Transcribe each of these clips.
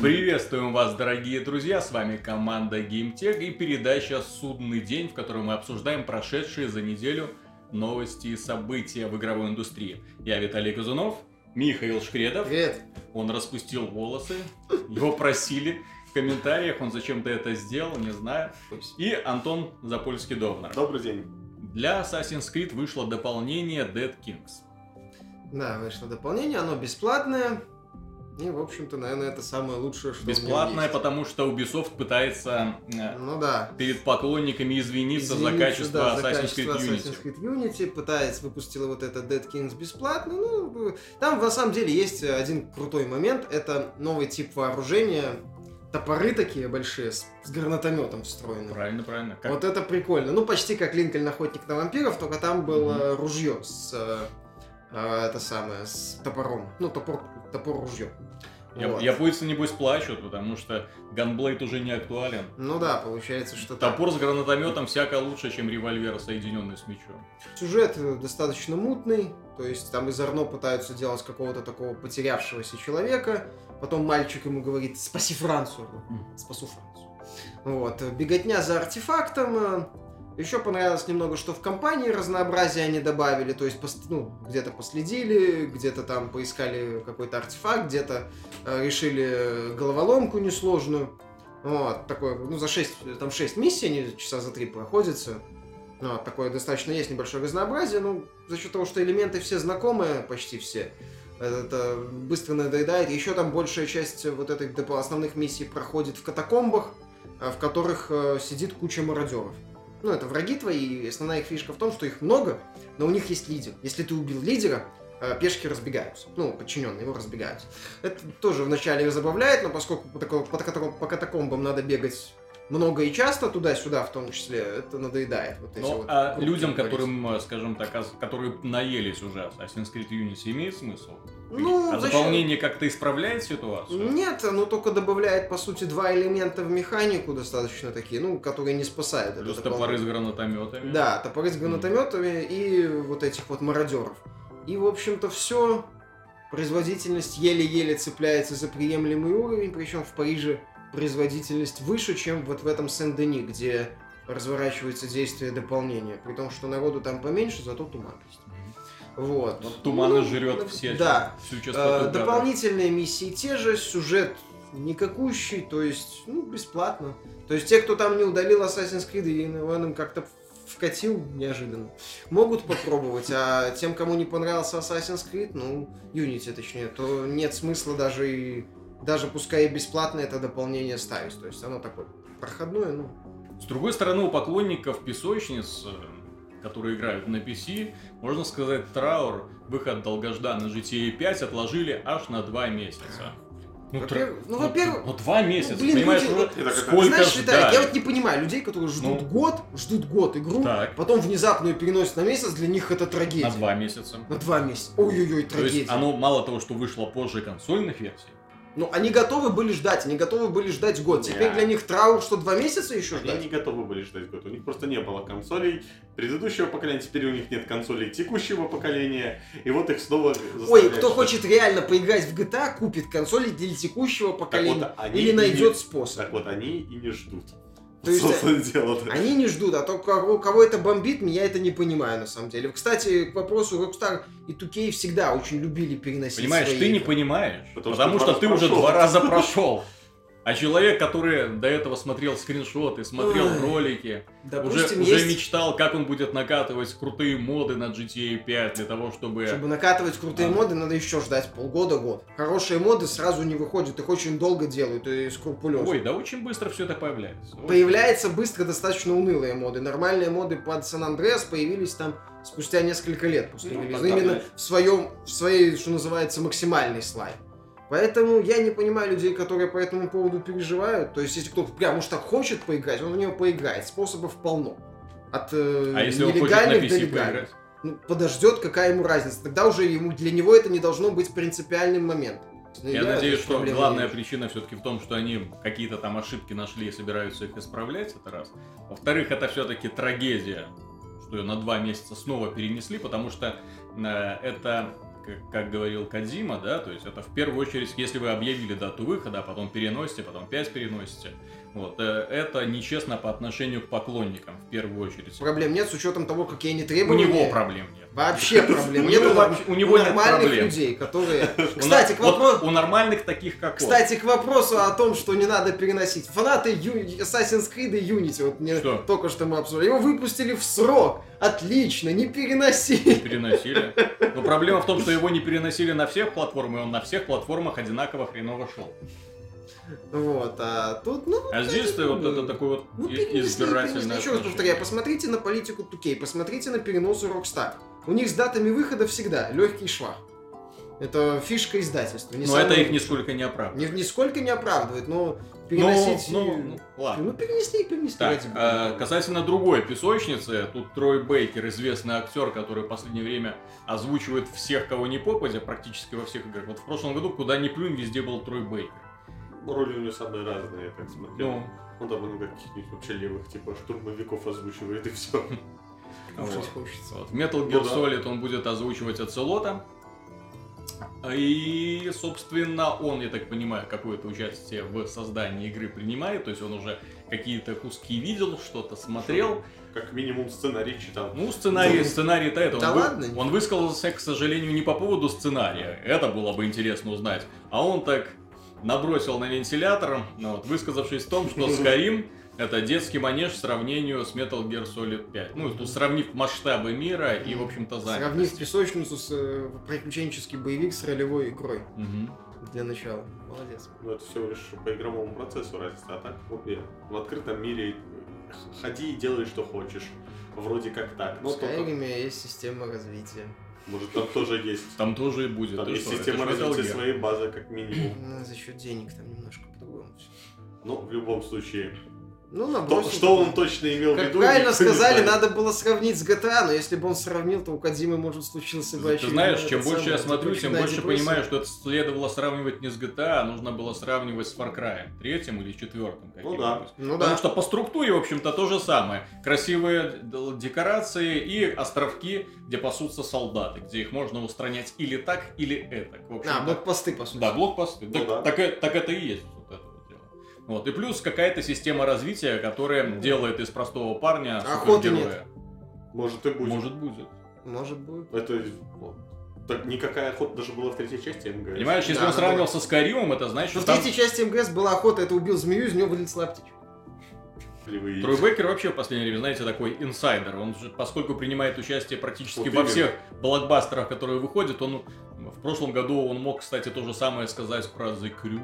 Приветствуем вас, дорогие друзья, с вами команда GameTech и передача «Судный день», в которой мы обсуждаем прошедшие за неделю новости и события в игровой индустрии. Я Виталий Казунов, Михаил Шкредов. Привет. Он распустил волосы, его просили в комментариях, он зачем-то это сделал, не знаю. И Антон Запольский-Довнер. Добрый день. Для Assassin's Creed вышло дополнение Dead Kings. Да, вышло дополнение, оно бесплатное. И, в общем-то, наверное, это самое лучшее, что Бесплатное, потому что Ubisoft пытается э, Ну да. перед поклонниками извиниться за Извините, качество да, за Assassin's Creed Unity. Assassin's Creed Unity, пытается, выпустила вот это Dead Kings бесплатно. Ну, там на самом деле есть один крутой момент. Это новый тип вооружения. Топоры такие большие, с, с гранатометом встроенным. Правильно, правильно. Как- Вот это прикольно. Ну, почти как Линкольн Охотник на вампиров, только там было Мгм. ружье с... э, э, это самое, с топором. Ну, топор, топор ружье. Я, Вот. японцы, небось, плачут, потому что ганблейд уже не актуален. Ну да, получается, что так. Топор с гранатометом всяко лучше, чем револьвер, соединенный с мечом. Сюжет э, достаточно мутный, то есть там из Арно пытаются делать какого-то такого потерявшегося человека, потом мальчик ему говорит «спаси Францию», Мгм. «спасу Францию». Вот, э, беготня за артефактом, э, еще понравилось немного, что в компании разнообразие они добавили, то есть ну, где-то последили, где-то там поискали какой-то артефакт, где-то э, решили головоломку несложную. Вот, такое, ну, за 6, там 6 миссий, они часа за 3 проходятся. Вот, такое достаточно есть небольшое разнообразие, ну, за счет того, что элементы все знакомые, почти все, это быстро надоедает. Еще там большая часть вот доп- основных миссий проходит в катакомбах, э, в которых э, сидит куча мародеров. Ну, это враги твои, и основная их фишка в том, что их много, но у них есть лидер. Если ты убил лидера, э, пешки разбегаются. Ну, подчиненные его разбегаются. Это тоже вначале их забавляет, но поскольку по, тако- по катаком- по катакомбам надо бегать много и часто, туда-сюда в том числе, это надоедает. Вот эти Ну, вот а людям, которым, э, скажем так, которые наелись уже Assassin's Creed Unity, имеет смысл? Ну, а за счет- дополнение как-то исправляет ситуацию? Нет, оно только добавляет, по сути, два элемента в механику достаточно такие, ну, которые не спасают. Плюс топоры с гранатометами. Да, топоры с гранатометами и вот этих вот мародеров. И, в общем-то, все. Производительность еле-еле цепляется за приемлемый уровень, причем в Париже производительность выше, чем вот в этом Сен-Дени, где разворачивается действие дополнения. При том, что народу там поменьше, зато туман есть. Вот. Вот туман Ну, жрет все, Да. всю частоту кадра. дополнительные миссии те же, сюжет никакущий, то есть, ну, бесплатно. То есть те, кто там не удалил Assassin's Creed и он им как-то вкатил неожиданно, могут попробовать, а тем, кому не понравился Assassin's Creed, ну, Unity точнее, то нет смысла даже и даже пускай и бесплатно это дополнение ставить. То есть оно такое проходное, ну, С другой стороны, у поклонников песочниц, э, которые играют на PC, можно сказать, траур, выход долгожданный GTA 5 отложили аж на два месяца. Ну, Во-первых- тра- ну, во-первых, ну, два месяца, блин, понимаешь, люди- уже Это сколько Знаешь, Виталик, я вот не понимаю, людей, которые ждут Ну. год, ждут год игру, Так, потом внезапно ее переносят на месяц, для них это трагедия. на два месяца. На два месяца. Ой-ой-ой, То есть трагедия. оно мало того, что вышло позже консольных версий, Ну, они готовы были ждать, они готовы были ждать год. Теперь Не. для них траур, что два месяца еще Они ждать? не готовы были ждать год. У них просто не было консолей предыдущего поколения, теперь у них нет консолей текущего поколения, и вот их снова Ой, кто ждать. хочет реально поиграть в GTA, купит консоли для текущего поколения. вот они или найдет не- способ. Так вот, они и не ждут. То есть, Собственно, дело-то. Они не ждут, а то кого, кого это бомбит, я это не понимаю на самом деле. Кстати, к вопросу, Rockstar и 2K всегда очень любили переносить Понимаешь, свои ты не игры. понимаешь, Потому потому, что что, ты уже прошел. два раза прошел. А человек, который до этого смотрел скриншоты, смотрел Ой. ролики, Допустим, уже, уже есть, мечтал, как он будет накатывать крутые моды на GTA 5 для того, чтобы... чтобы накатывать крутые А. моды, надо еще ждать полгода-год. Хорошие моды сразу не выходят, их очень долго делают и скрупулезно. Ой, да очень быстро все это появляется. Ой. Появляется быстро достаточно унылые моды. Нормальные моды под Сан Андреас появились там спустя несколько лет после Ну, релиза. тогда, Именно да. в своем, в своей, что называется, максимальной славе. Поэтому я не понимаю людей, которые по этому поводу переживают. То есть, если кто-то прям уж так хочет поиграть, он в него поиграет. Способов полно. От э, А если нелегальных до легальных. Ну, подождет, какая ему разница. Тогда уже ему, для него это не должно быть принципиальным моментом. Ну, Я я надеюсь, что главная вижу. причина все-таки в том, что они какие-то там ошибки нашли и собираются их исправлять, это раз. Во-вторых, это все-таки трагедия, что ее на два месяца снова перенесли, потому что э, это как, как говорил Кадзима, да, то есть это в первую очередь, если вы объявили дату выхода, а потом переносите, потом 5 переносите, вот, э, это нечестно по отношению к поклонникам, в первую очередь. Проблем нет с учетом того, какие они У требования. него проблем нет. Вообще проблем У нет. у- у него нет нормальных людей, которые... У Кстати, к вопросу... у нормальных таких, как. Кстати, к вопросу о том, что не надо переносить. Фанаты Assassin's Creed и Unity, вот мне только что мы обсуждали, его выпустили в срок. Отлично, не переносили. переносили. Но проблема в том, что его не переносили на всех платформах, и он на всех платформах одинаково хреново шел. Вот, а тут, ну... А здесь ну, вот это такой вот Ну, и- перенесли, избирательное перенесли. Еще раз повторяю, посмотрите на политику 2K, посмотрите на переносы Rockstar. У них с датами выхода всегда легкий швах. Это фишка издательства. не Но самое это их нисколько не оправдывает. Ни- нисколько не оправдывает, но Ну, переносить... ну, ну, ладно. Ну, перенесли, перенесли. Так, а, касательно другой песочницы, тут Трой Бейкер, известный актер, который в последнее время озвучивает всех, кого не попадя, практически во всех играх. Вот в прошлом году, куда ни плюнь, везде был Трой Бейкер. Роли у него самые разные, я так смотрел. Ну, Он там иногда каких-нибудь вообще левых, типа штурмовиков озвучивает и все. Вот. хочется. Вот. Metal Ну Gear да. Solid он будет озвучивать Оцелота. И, собственно, он, я так понимаю, какое-то участие в создании игры принимает. То есть он уже какие-то куски видел, что-то смотрел. Как минимум сценарий читал. Ну, сценарий, сценарий-то это. Да он, вы- ладно? он высказался, к сожалению, не по поводу сценария. Это было бы интересно узнать. А он так набросил на вентилятор, ну, вот, высказавшись в том, что Skyrim это детский манеж в сравнению с Metal Gear Solid 5. Ну, тут сравнив масштабы мира и, в общем-то, Сравнив занятость. песочницу с э, приключенческий боевик с ролевой игрой. Мгм. Для начала. Молодец. Ну, это всего лишь по игровому процессу разница. А так, вот я в открытом мире ходи и делай, что хочешь. Вроде как так. В Но только, Skyrim есть система развития. Может, там тоже есть. Там тоже и будет. Там есть что, система развития своей базы, как минимум. Ну, за счет денег там немножко по-другому. всё. Но в любом случае. Ну, набросил. что он точно имел в Как виду, правильно сказали, надо было сравнить с GTA, но если бы он сравнил, то у Кадзимы, может, случился бы Ты очередной знаешь, чем больше я самый, смотрю, тем больше депрессия. понимаю, что это следовало сравнивать не с GTA, а нужно было сравнивать с Far Cry, третьим или четвертым. Ну да. Ну Потому да. что по структуре, в общем-то, то же самое. Красивые декорации и островки, где пасутся солдаты, где их можно устранять или так, или это. А, блокпосты, по сути. Да, блокпосты. Ну так, да. так и- так это и есть вот. И плюс какая-то система развития, которая делает из простого парня Охоты супергероя. Может и будет. Может, будет. Может быть. Это ну, так никакая охота даже была в третьей части МГС. Понимаешь, если Да, он да, сравнивал да. со Скайримом, это значит, Ну, что в там... третьей части МГС была охота, это убил змею, из нее вылетела птичка. Плевые. Трой Бейкер вообще в последнее время, знаете, такой инсайдер. Он же, поскольку принимает участие практически Вот во именно. всех блокбастерах, которые выходят, он в прошлом году он мог, кстати, то же самое сказать про The Crew,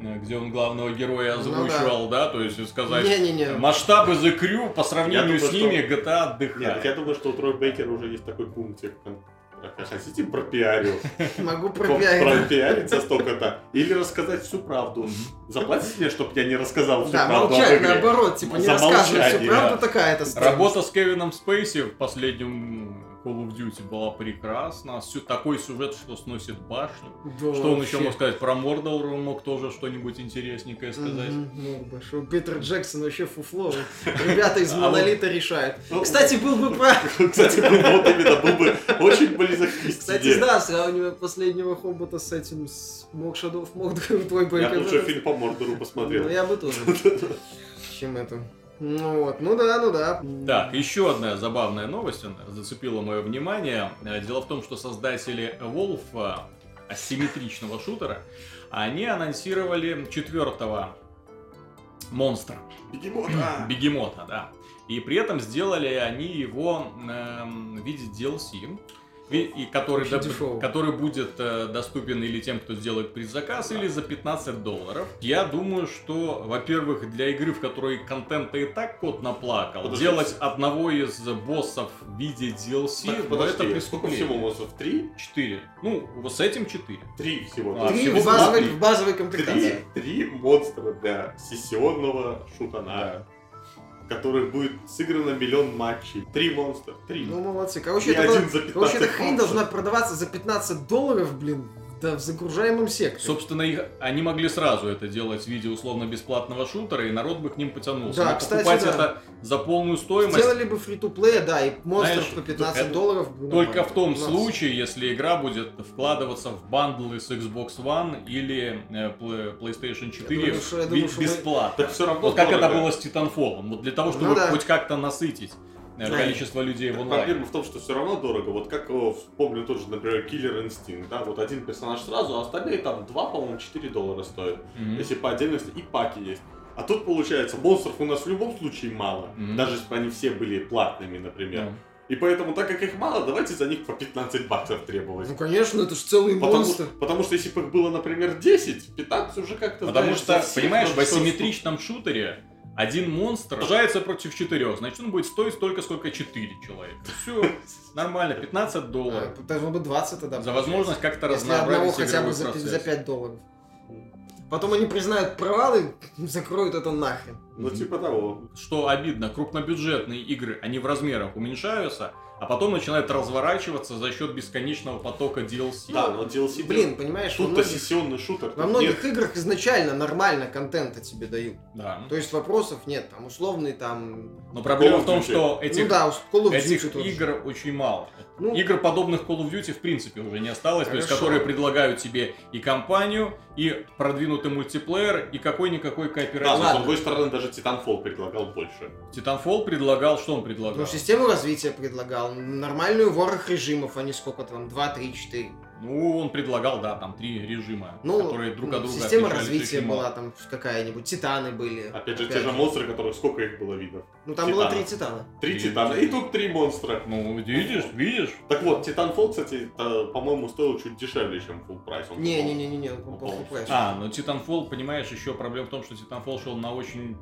где он главного героя Ну озвучивал, да, то есть сказать Не-не-не. масштабы The Crew по сравнению Я с думаю, ними GTA Нет, так отдыхает. я думаю, что у Трой Бейкера уже есть такой пунктик. там, «А Хотите пропиарю? Могу Про- пропиарить. Пропиарить за столько-то? Или рассказать всю правду? Заплатите мне, чтобы я не рассказал всю Да, правду молчать, наоборот, типа не За рассказывать всю правду, да. такая-то. Работа с Кевином Спейси в последнем Call of Duty была прекрасна. Сю- Такой сюжет, что сносит башню. Да, Что он еще вообще. мог сказать про Мордор? Он мог тоже что-нибудь интересненькое сказать. Мог бы. Что Питер Джексон вообще фуфло. Ребята из А Монолита решают. Ну, Кстати, был бы прав. Кстати, был бы вот именно, был бы очень близок к Кстати, да, сравнивая последнего Хоббита с этим, с Мок Шадов, Мок Твой Я лучше фильм по Мордору посмотрел. Ну, я бы тоже. Чем это. Ну вот, ну да, ну да. Так, еще одна забавная новость, она зацепила мое внимание. Э, Дело в том, что создатели Wolf, э, асимметричного шутера, они анонсировали четвертого монстра. Бегемота! Бегемота, да. И при этом сделали они его эм, в виде DLC, и который, дешево. который будет э, доступен или тем, кто сделает предзаказ, или за 15 долларов. Я думаю, что, во-первых, для игры, в которой контента и так кот наплакал, Подожди. делать одного из боссов в виде DLC, Так, ну, подожди, это сколько преступление. всего монстров? Три? 4. Ну, вот с этим 4. Три всего. А, Три всего в базовой, три. в базовой Три, комплектации. три монстра для сессионного шутана, который будет сыграно миллион матчей. Три монстра, три. Ну, молодцы. Короче, И это, один за 15 короче, эта хрень должна продаваться за 15 долларов, блин, Да, в загружаемом секторе. Собственно, их, они могли сразу это делать в виде условно-бесплатного шутера, и народ бы к ним потянулся. Да, Но кстати, покупать да. это за полную стоимость Сделали бы фри play, да, и монстров Знаешь, по 15 это долларов. бы только в том У нас- случае, если игра будет вкладываться в бандлы с Xbox One или э, Pl- PlayStation 4 думаю, что- я думаю, что мы- бесплатно. Так все равно Вот как это было с Titanfall. Вот для того, чтобы Ну да. хоть как-то насытить. Количество людей в Так онлайне. Проблема в том, что все равно дорого. Вот как э, вспомню тот же, например, Killer Instinct, да, вот один персонаж сразу, а остальные там 2, по-моему, 4 доллара стоят. Мгм. Если по отдельности, и паки есть. А тут получается, монстров у нас в любом случае мало, Мгм. даже если бы они все были платными, например. Ну. И поэтому, так как их мало, давайте за них по 15 баксов требовать. Ну, конечно, это же целый Потому, монстр. потому что если бы их было, например, 10, 15 уже как-то Потому знаешь, что, понимаешь, в асимметричном шутере один монстр сражается против четырех, значит он будет стоить столько, сколько четыре человека. Все, нормально, 15 долларов. А, Должно быть 20 тогда. За возможность как-то Если одного разнообразить хотя бы за, за 5 долларов. Потом они признают провалы, закроют это нахрен. Ну, типа того. Что обидно, крупнобюджетные игры, они в размерах уменьшаются, а потом начинают разворачиваться за счет бесконечного потока DLC. Да, но DLC... Блин, понимаешь, Тут-то многих, сессионный шутер. во тут многих нет. играх изначально нормально контента тебе дают. Да. То есть вопросов нет. Там условный там... Но проблема в том, что этих, ну да, этих игр очень мало. Ну, Игр, подобных Call of Duty, в принципе, уже не осталось, то есть, Хорошо. которые предлагают тебе и кампанию, и продвинутый мультиплеер, и какой-никакой Да, кооператив. но с ладно. другой стороны, даже Titanfall предлагал больше. Titanfall предлагал, что он предлагал? ну, систему развития предлагал. Нормальную ворох режимов, а не сколько там, 2, 3, 4. Ну, он предлагал, да, там три режима, Ну, которые друг от друга система развития была там какая-нибудь, титаны были. Опять же, те же монстры, которых сколько их было видов? Ну там было Титанов. три титана. Три Три титана. титана. И тут три монстра. Ну, видишь, видишь? Так вот, Titanfall, кстати, та- по-моему, стоил чуть дешевле, чем full прайс. Он Не-не-не-не, Ну, по full price. А, но Titanfall, понимаешь, еще проблема в том, что Titanfall шел на очень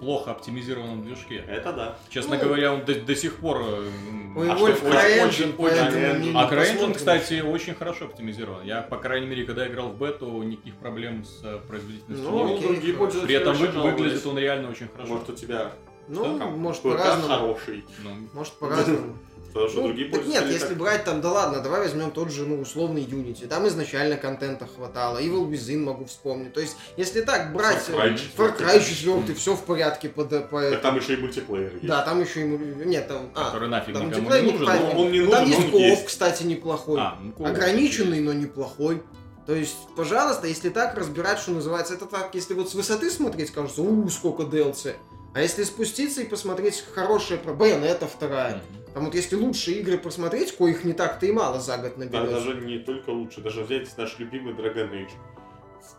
плохо оптимизированном движке. Это да. Честно Ну, говоря, он до, до сих пор... э, Ой, А Wolf что, CryEngine, очень- поэтому очень- не- А CryEngine, кстати, очень хорошо оптимизирован. Я, по крайней мере, когда играл в бету, никаких проблем с э, производительностью Ну, не было. окей, другие пользователи При этом вы- выглядит он реально очень хорошо. Может, у тебя Ну, может по-разному. хороший. Ну, Может по-разному. Потому что Ну, другие так нет, пользователи если так- брать там, да ладно, давай возьмем тот же, ну, условный Unity. Там изначально контента хватало. Evil Within могу вспомнить. То есть, если так брать... Far Cry э, 4. Far Cry 4, все в порядке. По, по, Так там еще и мультиплеер есть. Да, там еще ему... Нет, там... А, который нафиг там никому мультиплеер не нужен. но он не Ну, Там нужен, есть кооп, кстати, неплохой. А, ну. Ограниченный, но неплохой. То есть, пожалуйста, если так разбирать, что называется, это так, если вот с высоты смотреть, кажется, у сколько DLC. А если спуститься и посмотреть хорошие про Байонета вторая. Мгм. Там вот если лучшие игры посмотреть, коих не так-то и мало за год Да, наберется. даже не только лучше, даже взять наш любимый Dragon Age.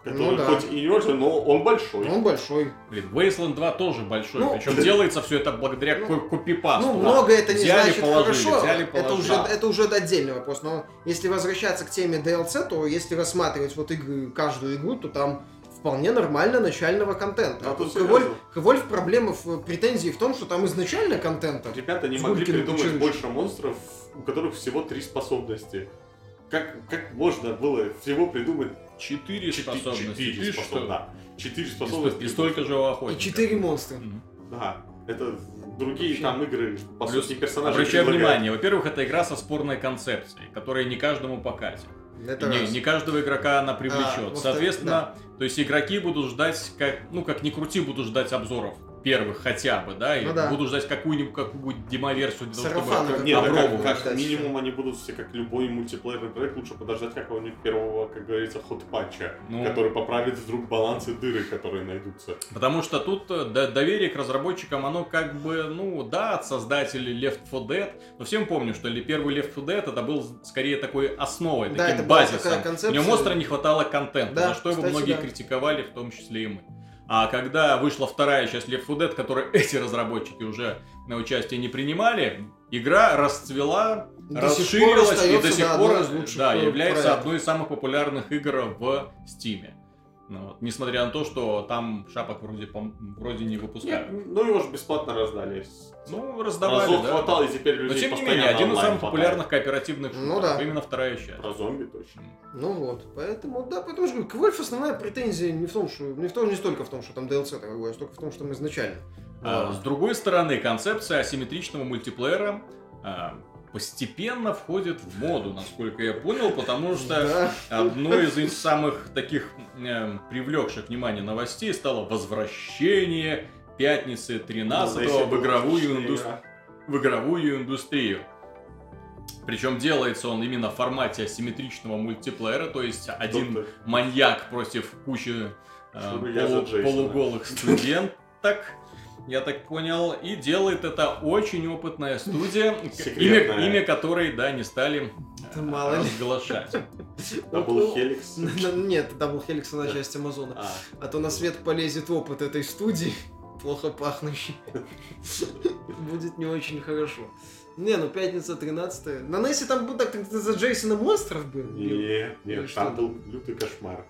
Который Ну да. хоть и не но он большой. Он большой. Блин, Wasteland 2 тоже большой, Ну, причем делается все это благодаря ну, ко- копипасту. Ну, много это не Взяли, значит положили, хорошо. взяли, это, положили. уже, это уже отдельный вопрос. Но если возвращаться к теме DLC, то если рассматривать вот игры, каждую игру, то там вполне нормально начального контента. А тут. Evolve проблема в претензии в том, что там изначально контента. Ребята не могли придумать училищем. больше монстров, у которых всего три способности. Как, как можно было всего придумать Четыре способности. четыре Ты способ- что? да. Четыре способности. И столько же у И четыре монстра. Мгм. Да. Это другие Вообще. там игры, по Плюс, сути, персонажи Обращаю предлагают. внимание, во-первых, это игра со спорной концепцией, которая не каждому покатит. Это не, раз. не каждого игрока она привлечет. во-вторых, Соответственно, то есть игроки будут ждать, как, ну как ни крути, будут ждать обзоров первых хотя бы, да, и Ну да. будут ждать какую-нибудь какую демоверсию для того, Сарафаны чтобы как Нет, да опробовать. как, как Дальше. минимум они будут все, как любой мультиплеерный проект, лучше подождать какого-нибудь первого, как говорится, ход-патча, Ну. который поправит вдруг баланс и дыры, которые найдутся. Потому что тут э, до- доверие к разработчикам, оно как бы, ну да, от создателей Left 4 Dead, но всем помню, что ли первый Left 4 Dead это был скорее такой основой, Да, таким это базисом. концепция. него остро не хватало контента, Да, за что его кстати, многие да. критиковали, в том числе и мы. А когда вышла вторая часть Left 4 Dead, которой эти разработчики уже на участие не принимали, игра расцвела, До расширилась и до сих да, пор да, э, является проектов. одной из самых популярных игр в Steam. Ну, вот, несмотря на то, что там шапок вроде, вроде не выпускают. Нет, ну его же бесплатно раздали. Ну, раздавали, Разок да. хватало, и теперь Но людей тем не менее, один из самых хватает. популярных кооперативных Ну шутеров. да. Именно вторая часть. Про зомби точно. Ну вот, поэтому, да, же говорю, к Wolf основная претензия не в том, что, не в том, не столько в том, что там DLC дорогой, а столько в том, что там изначально. А. С другой стороны, концепция асимметричного мультиплеера а, постепенно входит в моду, насколько я понял, потому что одной из самых таких э, привлекших внимание новостей стало возвращение пятницы 13 ну, в игровую, инду... в игровую индустрию. Причем делается он именно в формате асимметричного мультиплеера, то есть один Доктор. маньяк против кучи э, полу, полуголых студенток я так понял, и делает это очень опытная студия, имя, имя которой, да, не стали это мало разглашать. Double Helix? Нет, Double Helix на часть Амазона. А. а то на свет полезет опыт этой студии, плохо пахнущий. Будет не очень хорошо. Не, ну пятница 13 На NES е там был так, ты за Джейсона монстров был? Нет, нет, там был лютый кошмар.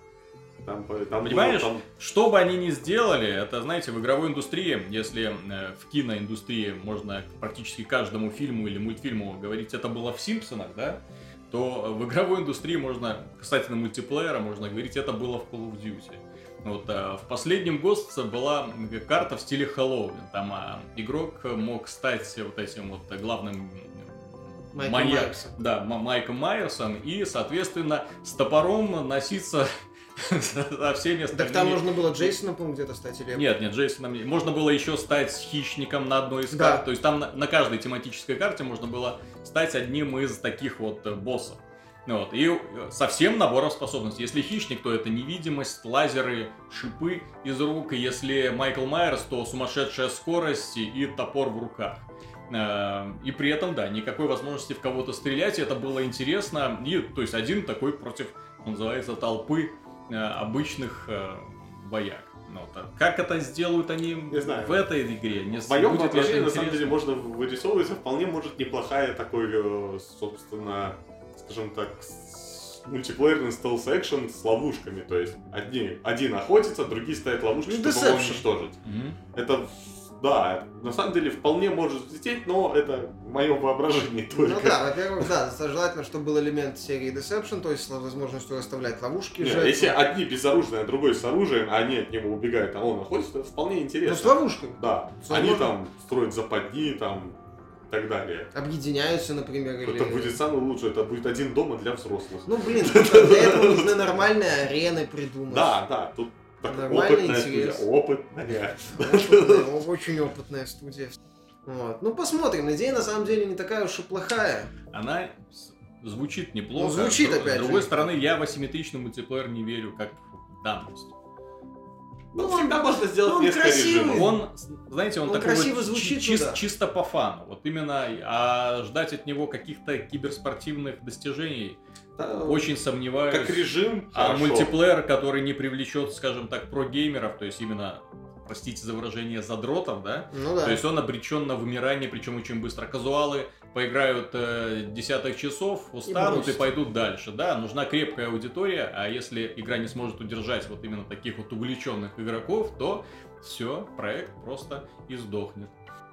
Там, там Понимаешь, было, там... что бы они ни сделали, это, знаете, в игровой индустрии, если э, в киноиндустрии можно практически каждому фильму или мультфильму говорить, это было в Симпсонах, да, то в игровой индустрии можно, касательно мультиплеера, можно говорить, это было в Call of Duty. Вот, а в последнем Ghosts была карта в стиле Хэллоуин. Там а, игрок мог стать вот этим вот главным Майком маньяк, Майерсом. Да, Майком Майерсом и, соответственно, с топором носиться со всеми остальными. Так там можно было Джейсоном, по где-то стать или... Нет, нет, Джейсоном. Можно было еще стать хищником на одной из да. карт. То есть там на, на каждой тематической карте можно было стать одним из таких вот э, боссов. Вот. И э, совсем набором способностей. Если хищник, то это невидимость, лазеры, шипы из рук. Если Майкл Майерс, то сумасшедшая скорость и топор в руках. Э, и при этом, да, никакой возможности в кого-то стрелять. Это было интересно. И, то есть, один такой против, называется, толпы Э, обычных вояк. Ну, так, как это сделают они не знаю. в этой игре? Не в моем воображении, на самом деле, можно вырисовывать, вполне может неплохая такой, собственно, скажем так, мультиплеерный стелс экшен с ловушками. То есть одни, один охотится, другие ставят ловушки, ну, чтобы его уничтожить. Mm-hmm. Это да, на самом деле вполне может взлететь, но это мое воображение только. Ну да, во-первых, да, желательно, чтобы был элемент серии Deception, то есть с возможностью расставлять ловушки. Нет, если одни безоружные, а другой с оружием, а они от него убегают, а он находится, это вполне интересно. Ну с ловушкой. Да, с они там строят западни, там так далее. Объединяются, например, или... Это будет самое лучшее, это будет один дома для взрослых. Ну, блин, для этого нужны нормальные арены придумать. Да, да, тут Нормальный интерес. Студия. Опытная. опытная. Очень опытная студия. Вот. Ну, посмотрим. Идея, на самом деле, не такая уж и плохая. Она звучит неплохо. Ну, звучит, опять С другой же. стороны, я в асимметричный мультиплеер не верю, как в данность. Ну, ну всегда можно сделать он несколько красивый. режимов. Он, знаете, он, он такой красиво вот звучит, чи- чис- чисто по фану. Вот именно, а ждать от него каких-то киберспортивных достижений да, очень сомневаюсь. Как режим, А хорошо. мультиплеер, который не привлечет, скажем так, про геймеров, то есть именно простите за выражение, задротов, да? Ну да. То есть он обречен на вымирание, причем очень быстро. Казуалы поиграют э, десяток часов, устанут и, и пойдут дальше, да? Нужна крепкая аудитория, а если игра не сможет удержать вот именно таких вот увлеченных игроков, то все, проект просто издохнет.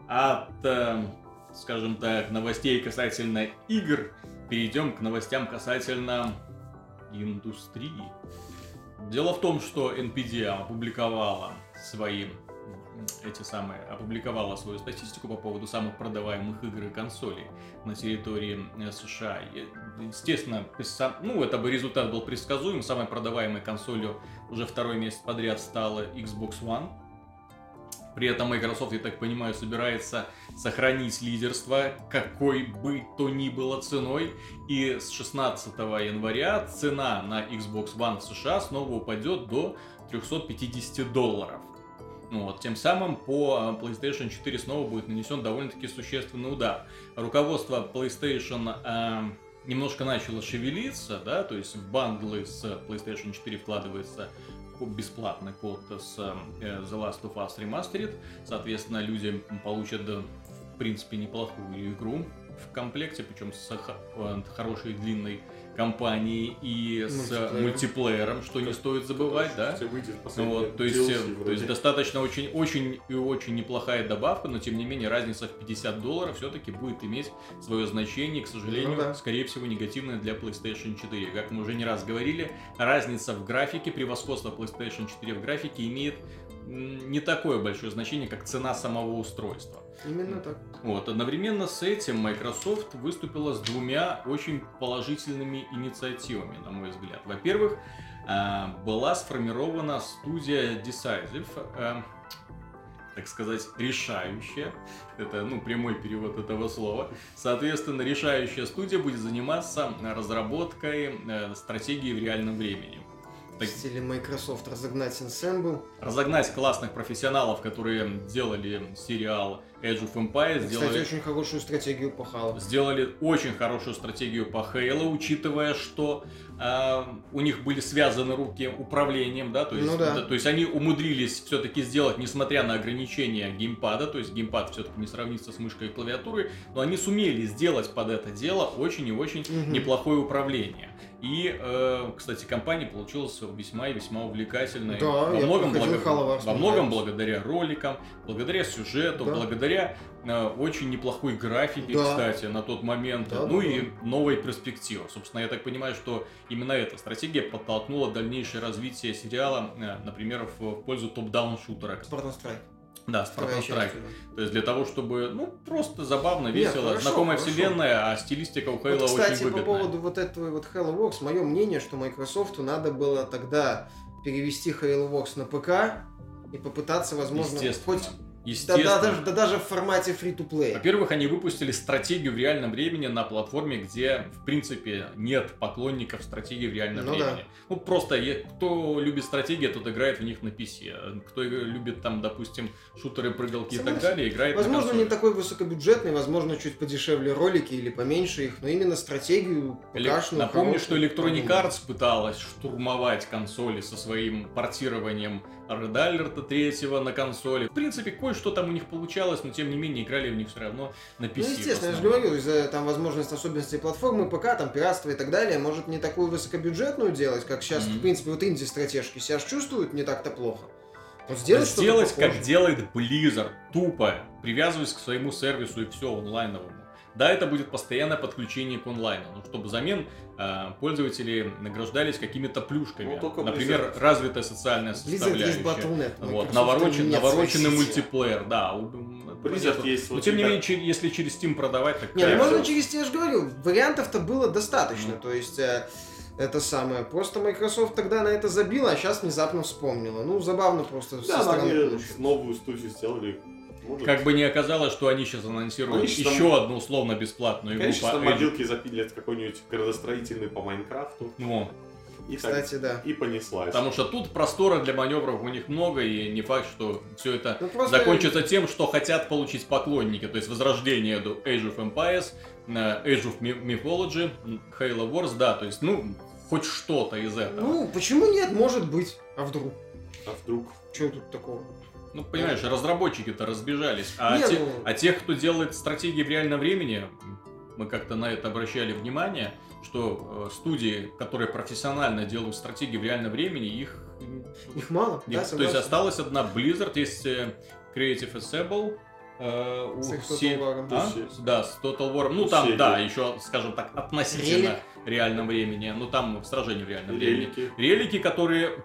От, э, скажем так, новостей касательно игр перейдем к новостям касательно индустрии. Дело в том, что NPD опубликовала свои эти самые, опубликовала свою статистику по поводу самых продаваемых игр и консолей на территории э, США. Естественно, ну, это бы результат был предсказуем. Самой продаваемой консолью уже второй месяц подряд стала Xbox One. При этом Microsoft, я так понимаю, собирается сохранить лидерство какой бы то ни было ценой. И с 16 января цена на Xbox One в США снова упадет до 350 долларов. Ну вот, тем самым по а, PlayStation 4 снова будет нанесен довольно-таки существенный удар. Руководство PlayStation э, немножко начало шевелиться, да, то есть в бандлы с PlayStation 4 вкладывается бесплатный код с э, The Last of Us Remastered. Соответственно, люди получат, в принципе, неплохую игру в комплекте, причем с э, хорошей длинной компании и с мультиплеером, что не стоит забывать, да? Ну, вот, то есть, то есть достаточно очень, очень и очень неплохая добавка, но тем не менее разница в 50 долларов все-таки будет иметь свое значение, к сожалению, ну, да. скорее всего негативное для PlayStation 4. Как мы уже не раз говорили, разница в графике, превосходство PlayStation 4 в графике имеет не такое большое значение, как цена самого устройства. Именно так. Вот. Одновременно с этим Microsoft выступила с двумя очень положительными инициативами, на мой взгляд. Во-первых, э, была сформирована студия Decisive, э, так сказать, решающая. Это, ну, прямой перевод этого слова. Соответственно, решающая студия будет заниматься разработкой э, стратегии в реальном времени. В стиле Microsoft разогнать Ensemble. Разогнать классных профессионалов, которые делали сериал Age of Empires. Кстати, сделали... очень хорошую стратегию по Halo. Сделали очень хорошую стратегию по Halo, учитывая, что э, у них были связаны руки управлением, да, то есть, ну, да. то есть они умудрились все-таки сделать, несмотря на ограничения геймпада, то есть геймпад все-таки не сравнится с мышкой и клавиатурой, но они сумели сделать под это дело очень и очень угу. неплохое управление. И, э, кстати, компания получилась весьма и весьма увлекательной. Да, во многом, благо... во многом благодаря роликам, благодаря сюжету, да. благодаря э, очень неплохой графике, да. кстати, на тот момент. Да, ну да, и да. новой перспективы. Собственно, я так понимаю, что именно эта стратегия подтолкнула дальнейшее развитие сериала, э, например, в пользу топ-даун шутера. Spartan Strike. Да, Spartan Strike. То есть для того, чтобы, ну, просто забавно, весело, Нет, хорошо, знакомая хорошо. вселенная, а стилистика у Halo вот, кстати, очень выгодная. по поводу вот этого вот Halo Works, мое мнение, что Microsoft надо было тогда перевести Halo Works на ПК и попытаться, возможно, хоть Естественно. Да, да, даже, да даже в формате free-to-play. Во-первых, они выпустили стратегию в реальном времени на платформе, где, в принципе, нет поклонников стратегии в реальном ну, времени. Да. Ну, просто кто любит стратегии, тот играет в них на PC. Кто любит там, допустим, шутеры, прыгалки Согласен. и так далее, играет Возможно, на не такой высокобюджетный, возможно, чуть подешевле ролики или поменьше их, но именно стратегию покашную, Напомню, что Electronic Arts пыталась штурмовать консоли со своим портированием Red Alert 3 на консоли. В принципе, кое-что там у них получалось, но тем не менее играли в них все равно на PC. Ну, естественно, я же говорю, из-за там возможности особенностей платформы, ПК, там пиратство и так далее, может не такую высокобюджетную делать, как сейчас, mm-hmm. в принципе, вот инди-стратежки себя чувствуют не так-то плохо. Вот сделать, сделать как делает Blizzard, тупо, привязываясь к своему сервису и все онлайновому. Да, это будет постоянное подключение к онлайну, но чтобы взамен э, пользователи награждались какими-то плюшками. Ну, Например, Blizzard. развитая социальная составляющая. Battle.net, вот, наворочен, навороченный мультиплеер, да. Blizzard есть. Но тем не менее, если через Steam продавать, так... Не, ну можно через, я же говорю, вариантов-то было достаточно, mm. то есть... Э, это самое. Просто Microsoft тогда на это забила, а сейчас внезапно вспомнила. Ну, забавно просто да, со стороны новую студию сделали, может. Как бы не оказалось, что они сейчас анонсируют они еще там... одну условно бесплатную игру. Конечно, там мобилки запилят какой-нибудь градостроительный по Майнкрафту. Ну. И Кстати, так, да. И понеслась. Потому что тут простора для маневров у них много, и не факт, что все это ну, просто... закончится тем, что хотят получить поклонники. То есть возрождение до Age of Empires, Age of Mythology, Halo Wars, да, то есть, ну, хоть что-то из этого. Ну, почему нет? Может быть. А вдруг? А вдруг? Что тут такого? Ну, понимаешь, разработчики-то разбежались. А, Не, те, ну... а тех, кто делает стратегии в реальном времени, мы как-то на это обращали внимание, что э, студии, которые профессионально делают стратегии в реальном времени, их... Их мало, нет, да, То есть осталась одна Blizzard, есть э, Creative Assemble, Uh, все... Total а? Да, с Total War. Ну, там, да, еще, скажем так, относительно Релик. реальном времени. Ну, там в сражении в реальном Релики. времени. Релики, которые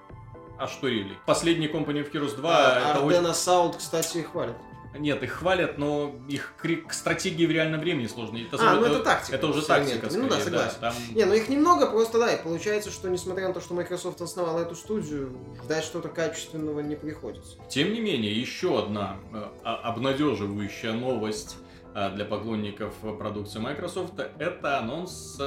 а что рели? Последний Company of Heroes 2... А, это Ардена очень... Саунд, кстати, их хвалят. Нет, их хвалят, но их к стратегии в реальном времени сложно. Это, а, ну это, это тактика. Это уже тактика, скорее, Ну да, согласен. Да, там... Не, ну их немного, просто да, и получается, что несмотря на то, что Microsoft основала эту студию, ждать что-то качественного не приходится. Тем не менее, еще одна э, обнадеживающая новость э, для поклонников продукции Microsoft, это анонс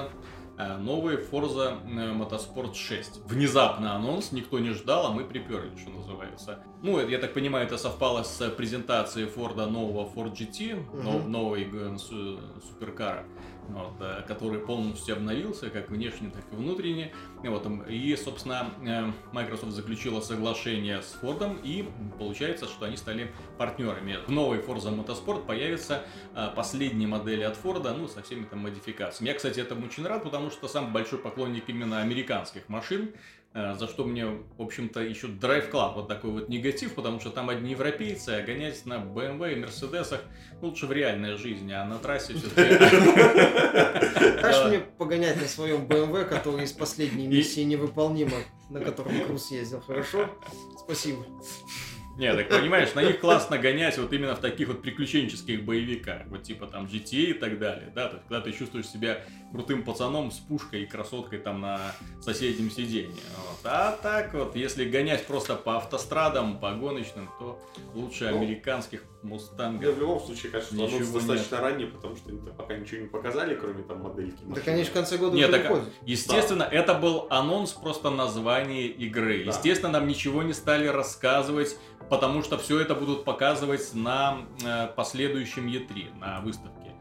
Э, новый Forza э, Motorsport 6. Внезапно анонс, никто не ждал, а мы приперли, что называется. Ну, я так понимаю, это совпало с презентацией Форда нового Ford GT, угу. новой суперкара вот, э, который полностью обновился, как внешне, так и внутренне. Вот, и, собственно, э, Microsoft заключила соглашение с Ford, и получается, что они стали партнерами. В новой Forza Motorsport появятся э, последние модели от Ford, ну, со всеми там модификациями. Я, кстати, этому очень рад, потому что сам большой поклонник именно американских машин, за что мне, в общем-то, еще Drive Club вот такой вот негатив, потому что там одни европейцы, а гонять на BMW и Мерседесах лучше в реальной жизни, а на трассе все-таки... Дашь мне погонять на своем BMW, который из последней миссии невыполнима, на котором Круз ездил, хорошо? Спасибо. Не, так понимаешь, на них классно гонять вот именно в таких вот приключенческих боевиках, вот типа там GTA и так далее, да, то есть, когда ты чувствуешь себя крутым пацаном с пушкой и красоткой там на соседнем сиденье. Вот. А так вот, если гонять просто по автострадам, по гоночным, то лучше Ну, американских Мне мустангов. в любом случае что Ничего анонс нет. достаточно ранний, потому что они пока ничего не показали, кроме там модельки. Да, машины. конечно, в конце года Нет, так, естественно, это был анонс просто названия игры. Да. Естественно, нам ничего не стали рассказывать, потому что все это будут показывать на э, последующем E3, на выставке.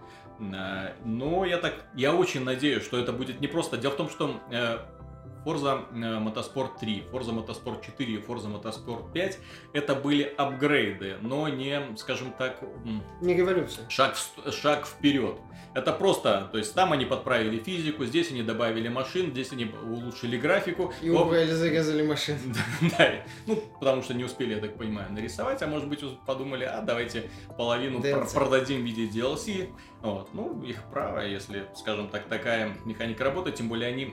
Э, но я так, я очень надеюсь, что это будет не просто. Дело в том, что э, Forza э, Motorsport 3, Forza Motorsport 4 и Forza Motorsport 5 это были апгрейды, но не, скажем так, Не революция. шаг, в шаг вперед. Это просто, то есть там они подправили физику, здесь они добавили машин, здесь они улучшили графику. И Оп, убрали, зарезали машины. да, ну, потому что не успели, я так понимаю, нарисовать, а может быть подумали, а давайте половину пр- продадим в виде DLC. Вот. Ну, их право, если, скажем так, такая механика работает, тем более они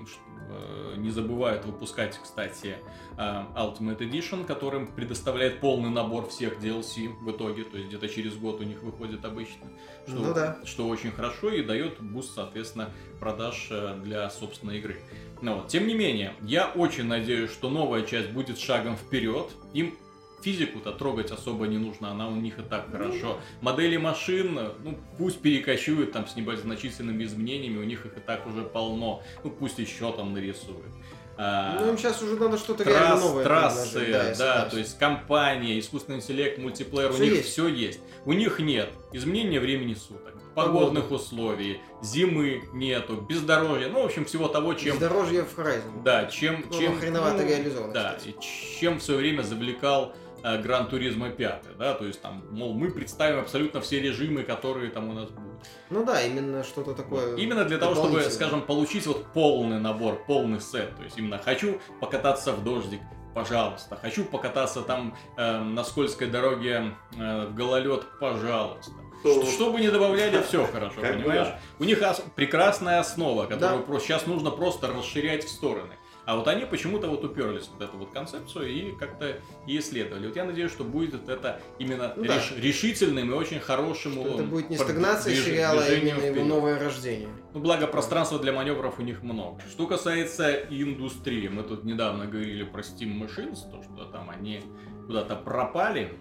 не забывают выпускать, кстати, э, Ultimate Edition, которым предоставляет полный набор всех DLC в итоге, то есть где-то через год у них выходит обычно, что, Ну да. что очень хорошо и дает буст, соответственно, продаж э, для собственной игры. Ну вот. Тем не менее, я очень надеюсь, что новая часть будет шагом вперед. Им физику-то трогать особо не нужно, она у них и так хорошо. Модели машин, ну пусть перекочуют там с незначительными изменениями, у них их и так уже полно. Ну пусть еще там нарисуют. А, Ну, им сейчас уже надо что-то реально трасс- новое трассы, предложить. да, согласен. то есть кампания, искусственный интеллект, мультиплеер, у Всё них есть. все есть. У них нет изменения времени суток, погодных условий, зимы нету, бездорожья, ну, в общем, всего того, чем... Бездорожье в Horizon. Да, чем... Ну, чем хреновато ну, реализовано, Да, кстати. и чем в свое время завлекал Гран Туризма 5, да, то есть там, мол, мы представим абсолютно все режимы, которые там у нас будут. Ну да, именно что-то такое. Именно для того, чтобы, скажем, получить вот полный набор, полный сет. То есть именно хочу покататься в дождик, пожалуйста. Хочу покататься там э, на скользкой дороге э, в гололед, пожалуйста. То- Что, что бы ни добавляли, все хорошо, понимаешь? У них ос- прекрасная основа, которую Да. просто, сейчас нужно просто расширять в стороны. А вот они почему-то вот уперлись в вот эту вот концепцию и как-то и исследовали. Вот я надеюсь, что будет это именно Ну да. реш- решительным и очень хорошим Что это будет не стагнация движ- сериала, а именно его вперед. новое рождение. Ну, благо, пространства для маневров у них много. Что касается индустрии, мы тут недавно говорили про Steam Machines, то, что там они куда-то пропали.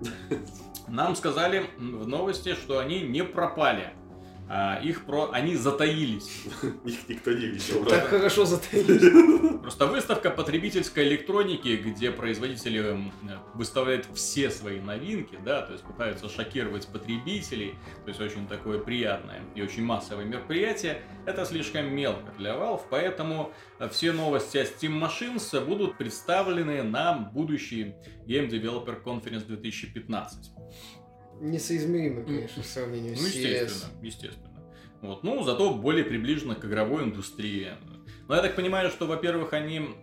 Нам сказали в новости, что они не пропали. А их про... Они затаились. Их никто не видел. Так хорошо затаились. Просто выставка потребительской электроники, где производители выставляют все свои новинки, да, то есть пытаются шокировать потребителей, то есть очень такое приятное и очень массовое мероприятие, это слишком мелко для Valve, поэтому все новости о Steam Machines будут представлены на будущий Game Developer Conference 2015. Несоизмеримо, конечно, в сравнении Ну, с CS. естественно, естественно. Вот. Ну, зато более приближенно к игровой индустрии. Но я так понимаю, что, во-первых, они м,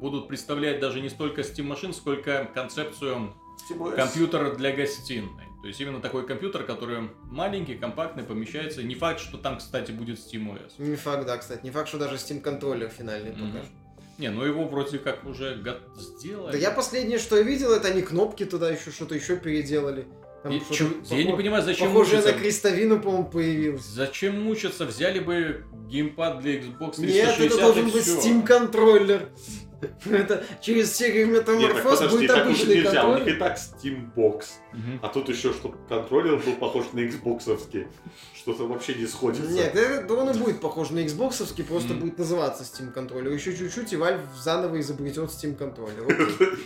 будут представлять даже не столько Steam Machine, сколько концепцию SteamOS. компьютера для гостиной. То есть именно такой компьютер, который маленький, компактный, помещается. Не факт, что там, кстати, будет SteamOS. Не факт, да, кстати. Не факт, что даже Steam контроллер финальный Мгм. покажет. Не, ну его вроде как уже го- сделали. Да я последнее, что я видел, это они кнопки туда еще что-то еще переделали. Там И чё- Я не понимаю, зачем Похожее мучиться. на крестовину, по-моему, появилось. Зачем мучиться? Взяли бы геймпад для Xbox 360 Нет, это должен быть. Steam контроллер. Это через серию Нет, Метаморфоз подожди, будет обычный нельзя, у них контроллер. и так Steambox. Мгм. А тут еще, чтобы контроллер был похож на Xboxовский. Что-то вообще не сходится. Нет, это, он и будет похож на Xboxовский, просто будет называться Steam контроллер. Еще чуть-чуть, и Valve заново изобретет Steam контроллер.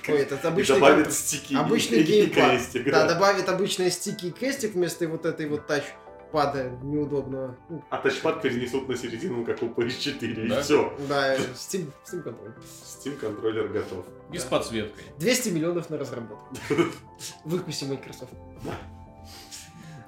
Ой, этот И обычный добавит контр- стики обычный и, и геймпад. крестик. Да, добавит обычные стики и крестик вместо вот этой вот тачпада неудобного. Ну, А тачпад перенесут на середину, как у PS4, Да? и все. Да, Steam, Steam контроллер. Steam контроллер готов. И с Да. подсветкой. 200 миллионов на разработку. Выкуси Microsoft.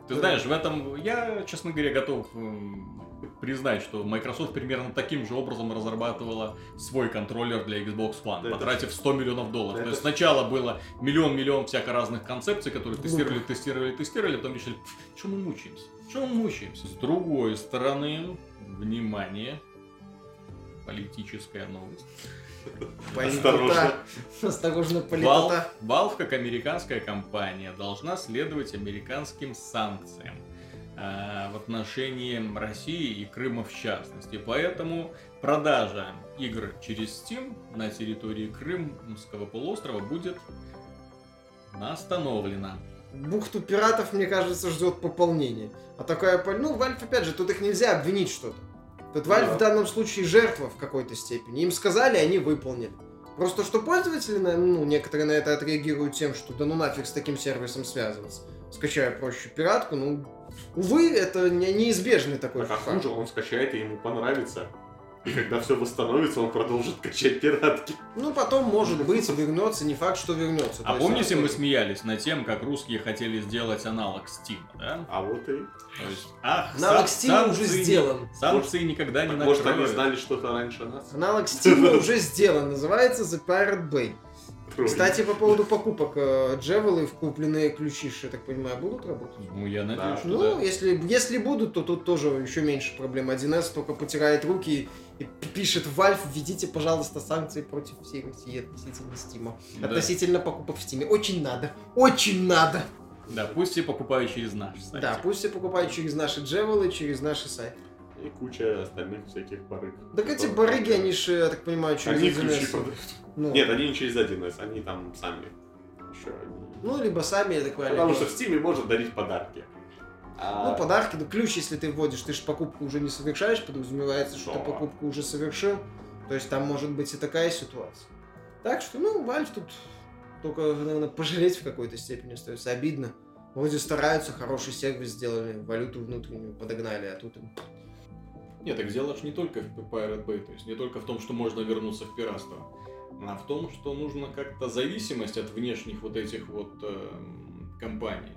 Ты знаешь, в этом я, честно говоря, готов м, признать, что Microsoft примерно таким же образом разрабатывала свой контроллер для Xbox One, Да, это- потратив 100 миллионов долларов. Да, То это- есть сначала было миллион-миллион всяко разных концепций, которые тестировали, тестировали, тестировали, а потом решили, что мы мучаемся? Мы мучаемся? С другой стороны, внимание, политическая новость. Осторожно. Осторожно, Valve, политота. Valve, как американская компания, должна следовать американским санкциям э, в отношении России и Крыма в частности. Поэтому продажа игр через Steam на территории Крымского полуострова будет остановлена. Бухту пиратов, мне кажется, ждет пополнение. А такая, ну, Valve, опять же, тут их нельзя обвинить что-то. Тут Valve Да. в данном случае жертва в какой-то степени. Им сказали, они выполнили. Просто что пользователи, ну, некоторые на это отреагируют тем, что да ну нафиг с таким сервисом связываться. Скачаю проще пиратку, ну, увы, это не- неизбежный такой Так, а факт. хуже, он скачает и ему понравится. И когда все восстановится, он продолжит качать пиратки. Ну, потом, может быть, вернется, не факт, что вернется. А помните, мы смеялись над тем, как русские хотели сделать аналог Steam, да? А вот и... То есть, ах, Аналог сан- Steam уже сделан. Санкции никогда не Может, они накроют. знали что-то раньше нас? Аналог Steam уже сделан, называется The Pirate Bay. Кстати, по поводу покупок э, Джевелы, купленные ключи, я так понимаю, будут работать? Ну, я надеюсь, Да. что Ну, да. если, если будут, то тут тоже еще меньше проблем. 1С только потирает руки и пишет в Valve, введите, пожалуйста, санкции против всей России относительно Стима. Да. Относительно покупок в Стиме. Очень надо. Очень надо. Да, пусть все покупают через наш сайт. Да, пусть все покупают через наши Джевелы, через наши сайты. И куча остальных всяких барыг. Так эти Которые- барыги, они же, я так понимаю, через Они 1С. ключи продают. Ну, Нет, они не через 1С, они там сами. Еще они. ну, либо сами, я так понимаю. Потому либо- что в Стиме можно дарить подарки. А Ну, подарки, ну, ключ, если ты вводишь, ты же покупку уже не совершаешь, подразумевается, что ты Да. покупку уже совершил. То есть там может быть и такая ситуация. Так что, ну, Valve тут только, наверное, пожалеть в какой-то степени остается. Обидно. Вроде стараются, хороший сервис сделали, валюту внутреннюю подогнали, а тут им... Нет, так дело ж не только в Pirate Bay, то есть не только в том, что можно вернуться в пиратство, а в том, что нужно как-то зависимость от внешних вот этих вот эм, компаний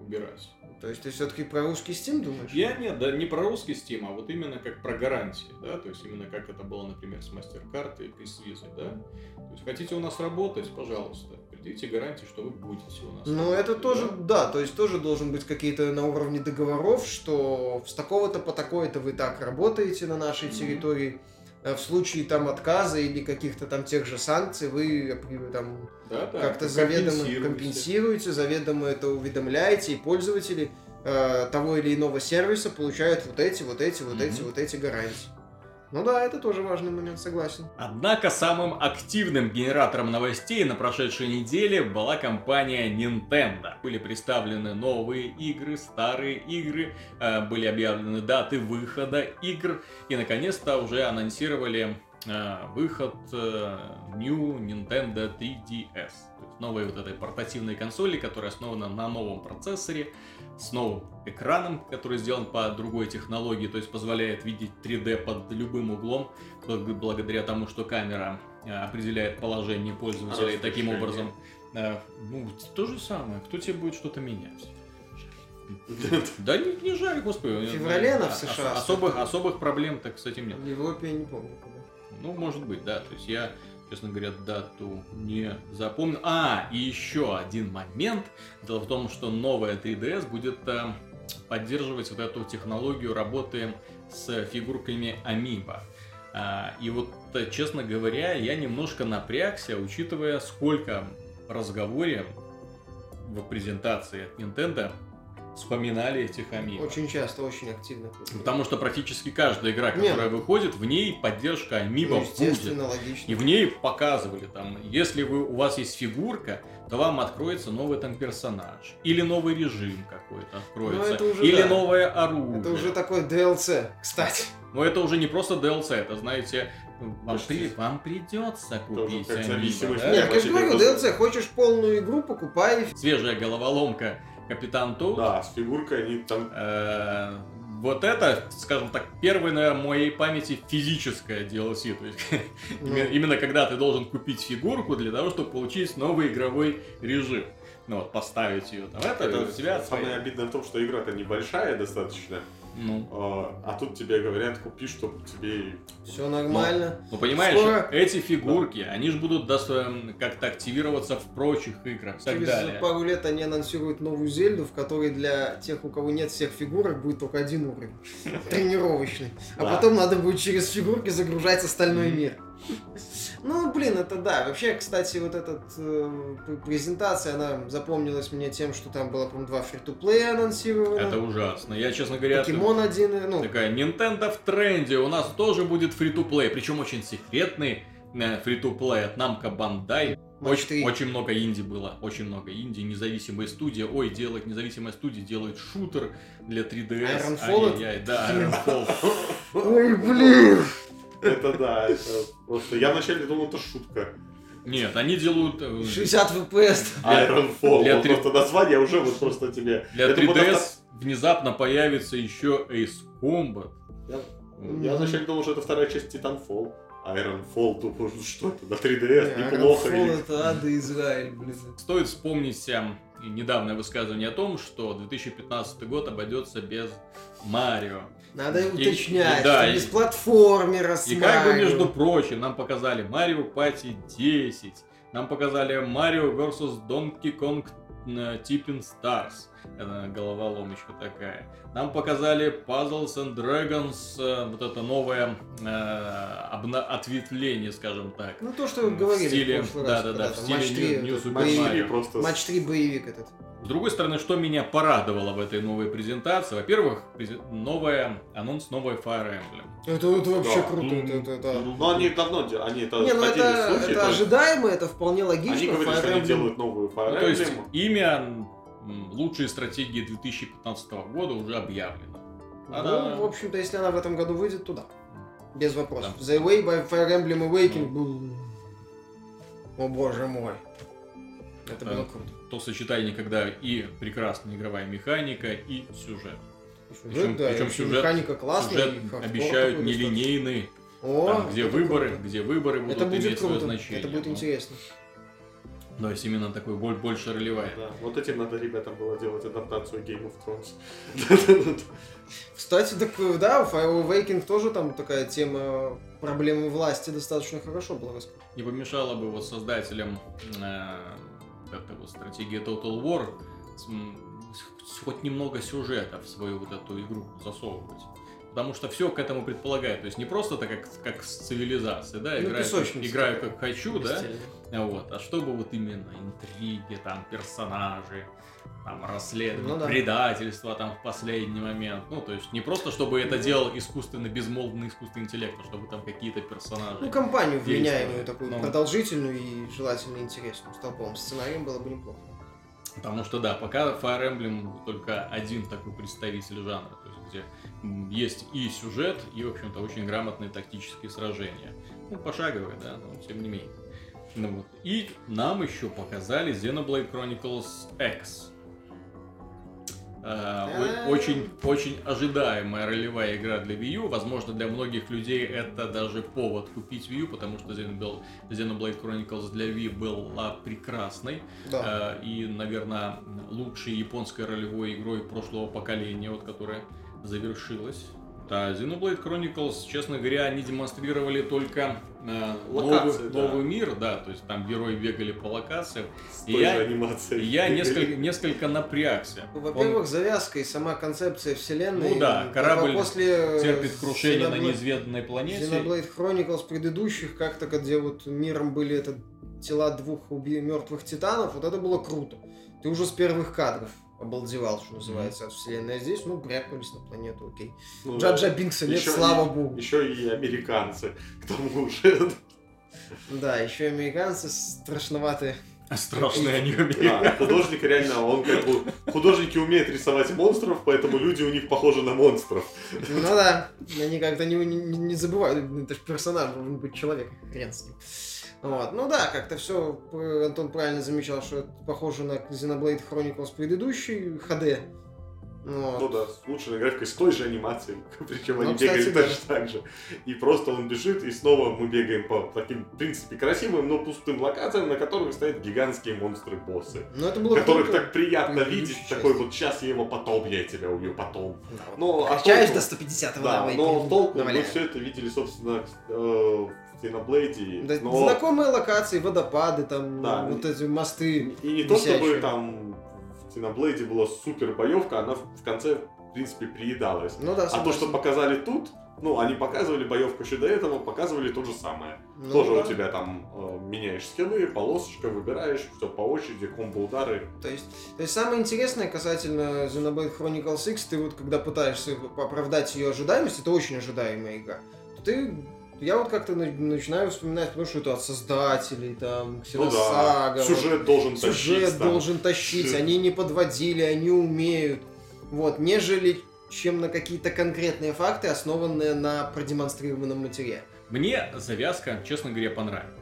убирать. То есть ты все-таки про русский Steam думаешь? Я нет, да не про русский Steam, а вот именно как про гарантии, да, то есть именно как это было, например, с MasterCard и с Visa, да. То есть хотите у нас работать, пожалуйста, придите гарантии, что вы будете у нас. Ну, это тоже, да. то есть тоже должен быть какие-то на уровне договоров, что с такого-то по такое-то вы так работаете на нашей территории. А В случае там отказа или каких-то там тех же санкций вы там Да, да, как-то заведомо компенсируете, заведомо это уведомляете, и пользователи э, того или иного сервиса получают вот эти, вот эти, вот эти, Мгм. вот эти гарантии. Ну да, это тоже важный момент, согласен. Однако самым активным генератором новостей на прошедшей неделе была компания Nintendo. Были представлены новые игры, старые игры, э, были объявлены даты выхода игр и наконец-то уже анонсировали э, выход э, New Nintendo 3DS. То есть новой вот этой портативной консоли, которая основана на новом процессоре, с новым экраном, который сделан по другой технологии, то есть позволяет видеть 3D под любым углом, благ- благодаря тому, что камера э, определяет положение пользователя и таким образом... э, ну, то же самое, кто тебе будет что-то менять? Да не, не жаль, господи. В феврале она в США ос- Особых, стартует. особых проблем-то, кстати, нет. В Европе я не помню. Ну, может быть, да. То есть я, честно говоря, дату не запомнил. А, и еще один момент. Дело в том, что новая 3DS будет э, поддерживать вот эту технологию работы с фигурками Amiibo. А, и вот, э, честно говоря, я немножко напрягся, учитывая, сколько разговоре в презентации от Nintendo вспоминали этих Amiibo. Очень часто, очень активно. Потому что практически каждая игра, которая выходит, в ней поддержка Amiibo Ну, будет. логично. И в ней показывали там, если вы, у вас есть фигурка, то вам откроется новый там персонаж. Или новый режим какой-то откроется. Ну, это уже или да. новое оружие. Это уже такой DLC, кстати. Но это уже не просто DLC, это, знаете, вам, при- вам придется купить как Amiibo, зависимость. да? Нет, я же говорю, DLC, хочешь полную игру, покупай. Свежая головоломка Капитан Тоут. Да, с фигуркой они там... Э, Вот это, скажем так, первое на моей памяти физическое DLC. То есть, Ну. именно- когда ты должен купить фигурку для того, чтобы получить новый игровой режим. Ну вот, поставить ее там, это, Это у тебя самое обидное в том, что игра-то небольшая достаточно. Ну. А, а тут тебе говорят, купи, чтобы тебе... Все нормально. Ну, ну понимаешь, Скоро... эти фигурки, да. они же будут как-то активироваться в прочих играх и так Через далее. пару лет они анонсируют новую Зельду, в которой для тех, у кого нет всех фигурок, будет только один уровень. Тренировочный. А потом надо будет через фигурки загружать остальной мир. Ну, блин, это да. Вообще, кстати, вот эта э, презентация, она запомнилась мне тем, что там было, по-моему, два фри-то-плея анонсировано. Это ужасно. Я, честно говоря... Покемон это... один, ну... Такая, Nintendo в тренде, у нас тоже будет фри-то-плей, причем очень секретный э, фри-то-плей от Namco Bandai. Очень, очень много инди было, очень много инди, независимая студия. Ой, делает независимая студия, делает шутер для 3DS. Ironfall? Ай-яй-яй, да, Ironfall. Ой, блин! Это да, это просто... Я вначале думал, это шутка. Нет, они делают... 60 FPS. Ironfall. Для вот 3... просто название уже вот просто тебе... Для 3DS внезапно появится еще Ace Combat. Я, я вначале думал, что это вторая часть Titanfall. Ironfall, тупо, что это, на 3DS, не, неплохо. Ironfall это ада Израиль, блин. Стоит вспомнить недавнее высказывание о том, что 2015 год обойдется без Марио. Надо и, уточнять, и, да, без платформера с И Марио. как бы, между прочим, нам показали Марио Пати 10, нам показали Марио vs Donkey Kong Tipping Stars. Это головоломочка такая. Нам показали Puzzles and Dragons, э, вот это новое э, обна- ответвление, скажем так. Ну то, что вы говорили в, стиле, в прошлый да, раз. Да, да, в стиле матч 3, New, New Super Mario. Просто... Матч 3 боевик этот. С другой стороны, что меня порадовало в этой новой презентации? Во-первых, новая анонс новой Fire Emblem. Это, это вообще да. круто. Это, это, это... Но они давно, они это Не, ну это, слухи, это ожидаемо, это вполне логично. Они говорили, Fire что Emblem... они делают новую Fire Emblem. Ну, то есть имя лучшие стратегии 2015 года уже объявлено. Она... Ну, в общем-то, если она в этом году выйдет, то да. Без вопросов. Да. The Way by Fire Emblem Awakening был... О боже мой. Это было круто. То сочетание, когда и прекрасная игровая механика, и сюжет. Сюжет, причем, да, причем сюжет, механика классная, сюжет обещают нелинейный, О, там, где выборы, круто. где выборы будут это будет иметь круто. свое значение. Это будет интересно. Но если именно такой боль больше ролевая. Да, вот этим надо ребятам было делать адаптацию Game of Thrones. Кстати, так да, Fire Awakening тоже там такая тема проблемы власти достаточно хорошо была раскрыта. Не помешало бы вот создателям э, как-то вот стратегии Total War хоть немного сюжета в свою вот эту игру засовывать. Потому что все к этому предполагает. То есть не просто так, как, как с цивилизацией, да, ну, играю, как, играю как хочу, да, вот, а чтобы вот именно интриги, там, персонажи, там, расследование, ну, да. предательство там в последний момент. Ну, то есть не просто, чтобы это делал искусственно, безмолвный искусственный интеллект, а чтобы там какие-то персонажи. Ну, компанию вменяемую, такую ну, продолжительную и желательно интересную, с толповым сценарием было бы неплохо. Потому что, да, пока Fire Emblem только один такой представитель жанра, где есть и сюжет, и, в общем-то, очень грамотные тактические сражения. Ну, пошаговые, да, но тем не менее. Ну, вот. И нам еще показали Xenoblade Chronicles X. Э, очень, очень ожидаемая ролевая игра для Wii U. Возможно, для многих людей это даже повод купить Wii U, потому что Xenoblade, Chronicles для Wii была прекрасной. Да. Э, и, наверное, лучшей японской ролевой игрой прошлого поколения, вот, которая завершилась. Да, Xenoblade Chronicles, честно говоря, они демонстрировали только э, Локации, новый, да. новый мир, да, то есть там герои бегали по локациям. С и той я, анимацией. Я несколько, несколько напрягся. Ну, во-первых, Он... завязка и сама концепция вселенной. Ну да, корабль после терпит крушение Xenoblade, на неизведанной планете. Xenoblade Chronicles предыдущих, как-то, где вот миром были это тела двух уби- мертвых титанов, вот это было круто. Ты уже с первых кадров обалдевал, что называется, от вселенной. А здесь, ну, брякнулись на планету, окей. Ну, Джаджа да. Бинкса нет, слава и, богу. Еще и американцы, к тому же. Да, еще американцы страшноватые. Страшные они Да, художник реально, он как бы... Художники умеют рисовать монстров, поэтому люди у них похожи на монстров. Ну да, они как-то не, не, не забывают, это же персонаж, должен быть человек, хрен с ним. Вот. Ну да, как-то все, Антон правильно замечал, что это похоже на Xenoblade Chronicles предыдущий, HD. Вот. Ну да, с улучшенной графикой, с той же анимацией. Причем Ну, они кстати, бегали да. точно так же. И просто он бежит, и снова мы бегаем по таким, в принципе, красивым, но пустым локациям, на которых стоят гигантские монстры-боссы. Ну, это было Которых круто. так приятно Предыдущей видеть, части. такой вот сейчас я его потом, я тебя убью потом. Да, Ну, а толку? до 150 Да, но толку мы наваляем. все это видели, собственно, э, в Xenoblade. Да, но... Знакомые локации, водопады, там, Да. вот эти мосты. И не то, чтобы там Xenoblade была супер боевка, она в конце, в принципе, приедалась. Ну да, А то, что показали тут, ну, они показывали боевку еще до этого, показывали то же самое. Ну Тоже да. у тебя там э, меняешь скиллы, полосочка, выбираешь, все по очереди, комбо-удары. То есть, то есть самое интересное касательно Xenoblade Chronicles X, ты вот когда пытаешься оправдать ее ожидаемость, это очень ожидаемая игра, то ты я вот как-то на- начинаю вспоминать, потому что это от создателей, там, Ну да, Ксеносага, вот. сюжет должен сюжет тащить. там. должен тащить, Ши- они не подводили, они умеют. Вот, нежели чем на какие-то конкретные факты, основанные на продемонстрированном материале. Мне завязка, честно говоря, понравилась.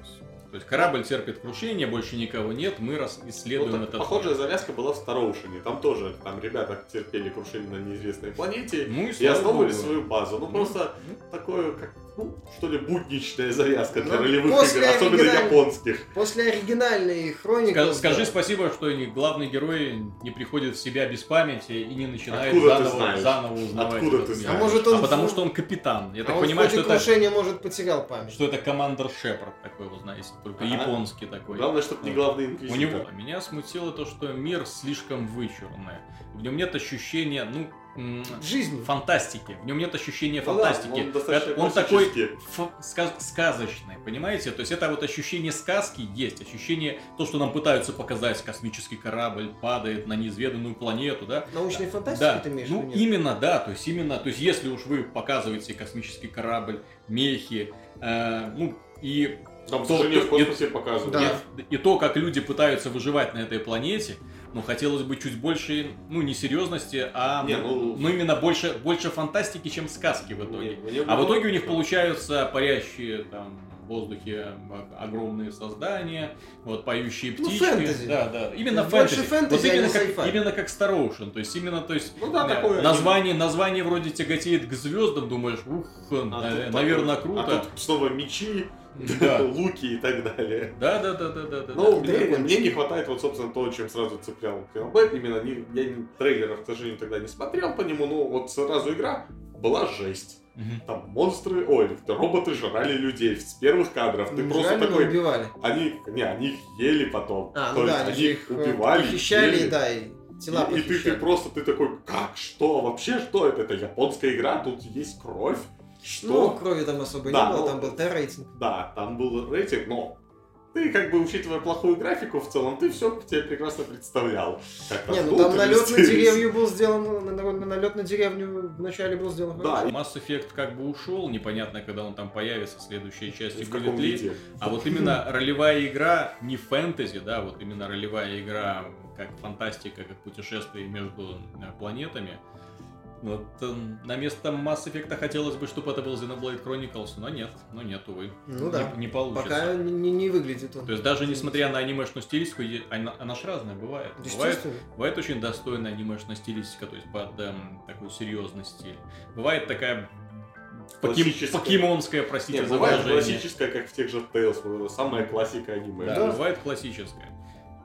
То есть корабль терпит крушение, больше никого нет, мы раз Ну, исследуем так этот похожая мир. завязка была в Староушене. Там тоже там ребята терпели крушение на неизвестной планете Ну и, и основывали богу. свою базу. Ну, Ну, просто такое, как, ну, что ли, будничная завязка для Ну, ролевых после игр, особенно японских. После оригинальной хроники... Ска- Скажи спасибо, что главный герой не приходит в себя без памяти и не начинает Откуда ты заново, знаешь? заново узнавать. Откуда ты знаешь? А может он... А потому что он капитан. Я а так он понимаю, в что ходе это, крушения, может, потерял память. что это командор Шепард такой, вы знаете, только Ага. японский такой. Главное, чтобы не главный У инквизитор. него меня смутило то, что мир слишком вычурный. В нем нет ощущения, ну, Жизни. фантастики. В нем нет ощущения Ну да, фантастики. он достаточно Это- он такой классический. ф- ска- сказочный, понимаете? То есть это вот ощущение сказки есть, ощущение, то, что нам пытаются показать, космический корабль падает на неизведанную планету, да? Научной фантастики Да, ты имеешь ну нет? именно, да, то есть именно, то есть если уж вы показываете космический корабль, мехи, э, ну и Там, то- в космосе показывают. Да. и, и то, как люди пытаются выживать на этой планете, ну, хотелось бы чуть больше, ну, не серьезности, а Не, ну- ну, именно больше, больше фантастики, чем сказки в итоге. Не, мне А в итоге у них получаются парящие там в воздухе огромные создания, вот поющие Ну, птички. фэнтези. Да, да. Именно Больше фэнтези. фэнтези, вот именно а не как, sci-fi. именно как Star Ocean. То есть именно, то есть Ну да, да, такое. название, название вроде тяготеет к звездам, думаешь, ух, А тут наверное, такое- круто. А тут снова мечи, Да. луки и так далее. Да, да, да, да, да, да. Ну, да. мне, не хватает вот, собственно, того, чем сразу цеплял Xenoblade. Именно не, я трейлеров, к сожалению, тогда не смотрел по нему, но вот сразу игра была жесть. Мгм. Там монстры, ой, роботы жрали людей с первых кадров. Ты Не просто жрали, но такой... убивали. Они, не, они их ели потом. А, То ну есть да, они они их э, убивали, похищали, ели. да, и тела И, и ты, ты просто, ты такой, как, что, вообще, что это? Это японская игра, тут есть кровь? Ну, Что? крови там особо Да, не было, ну, там был Т-рейтинг. Да, там был рейтинг, но ты, как бы, учитывая плохую графику в целом, ты все тебе прекрасно представлял. Как Не, ну там налет на деревню был сделан, на- на- налет на деревню вначале был сделан. Да. Mass Effect как бы ушел, непонятно, когда он там появится, следующая часть И в будет каком ли. виде. А вот именно ролевая игра, не фэнтези, да, вот именно ролевая игра, как фантастика, как путешествие между э, планетами. Вот э, на место Mass Effect хотелось бы, чтобы это был Xenoblade Chronicles, но нет, но нет, увы. Ну не, да. не получится. Пока не, не- выглядит он. То есть даже несмотря на анимешную стилистику, она, она ж разная бывает. Бывает, бывает очень достойная анимешная стилистика, то есть под эм, такой серьезный стиль. Бывает такая Классическая. покемонская, простите Не, за бывает выражение. классическая, как в тех же Tales, самая классика аниме. Да, Да. бывает классическая.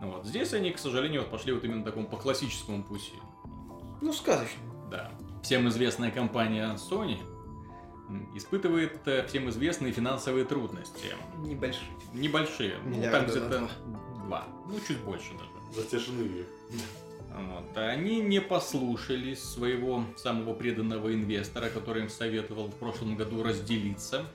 Вот. Здесь они, к сожалению, вот пошли вот именно такому по классическому пути. Ну, сказочно. Да. Всем известная компания Sony испытывает э, всем известные финансовые трудности. Небольшой. Небольшие. Ну, там где-то два. Ну, чуть больше даже. Затяжные. Вот. Они не послушались своего самого преданного инвестора, который им советовал в прошлом году разделиться.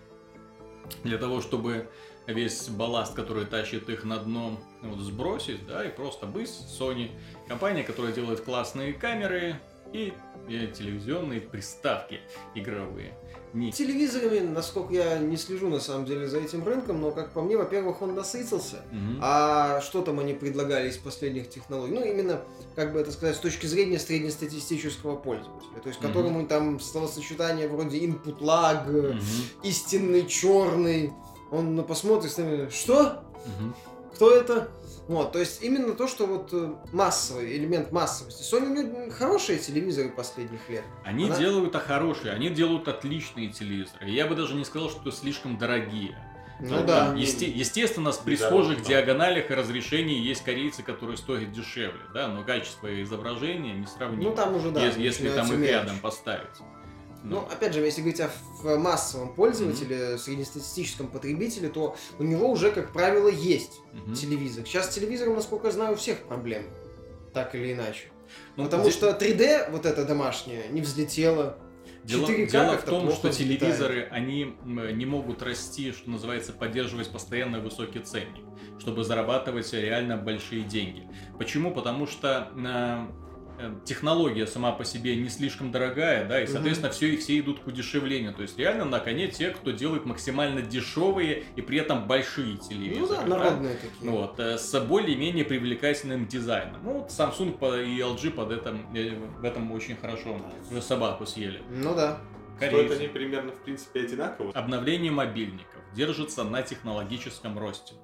Для того, чтобы весь балласт, который тащит их на дно, вот, сбросить, да, и просто быс, Sony, компания, которая делает классные камеры и, телевизионные приставки игровые. Не Телевизорами, насколько я не слежу на самом деле за этим рынком, но как по мне, во-первых, он насытился. Мгм. А что там они предлагали из последних технологий? Ну, именно, как бы это сказать, с точки зрения среднестатистического пользователя. То есть, Мгм. которому там словосочетание вроде input lag, Мгм. истинный черный, он ну, посмотрит, что? Мгм. кто это. Вот, то есть именно то, что вот э, массовый, элемент массовости. Sony у нее хорошие телевизоры последних лет. Они Она- делают а хорошие, они делают отличные телевизоры. Я бы даже не сказал, что слишком дорогие. Ну Там, да. есте- естественно, при Недорого, схожих да. диагоналях и разрешении есть корейцы, которые стоят дешевле, да, но качество изображения не сравнимо. Ну там уже да. если, если там их мелочь. рядом поставить. Ну, опять же, если говорить о массовом пользователе, среднестатистическом потребителе, то у него уже, как правило, есть Мгм. телевизор. Сейчас с телевизором, насколько я знаю, у всех проблемы. Так или иначе. Ну, Потому здесь- что 3D, вот это домашнее, не взлетело. Дело, 4К дело в том, что взлетает. телевизоры, они не могут расти, что называется, поддерживать постоянно высокий ценник, чтобы зарабатывать реально большие деньги. Почему? Потому что э, технология сама по себе не слишком дорогая, да, и, соответственно, все, все идут к удешевлению. То есть, реально, на коне те, кто делает максимально дешевые и при этом большие телевизоры. Ну да, да. народные такие. Ну Вот, э, с более-менее привлекательным дизайном. Ну, вот Samsung и LG под этом, э, в этом очень хорошо уже собаку съели. Ну да. Стоят Корейцы. они примерно, в принципе, одинаково. Обновление мобильников держится на технологическом росте.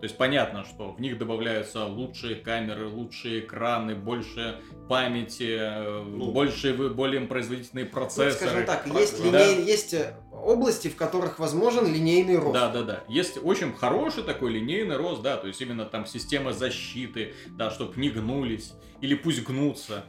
То есть понятно, что в них добавляются лучшие камеры, лучшие экраны, больше памяти, Ну. больше, более производительные Ну, процессоры. скажем так, есть, Да. линей- есть э, области, в которых возможен линейный рост. Да, да, да. Есть очень хороший такой линейный рост, да, то есть именно там система защиты, да, чтобы не гнулись, или пусть гнутся.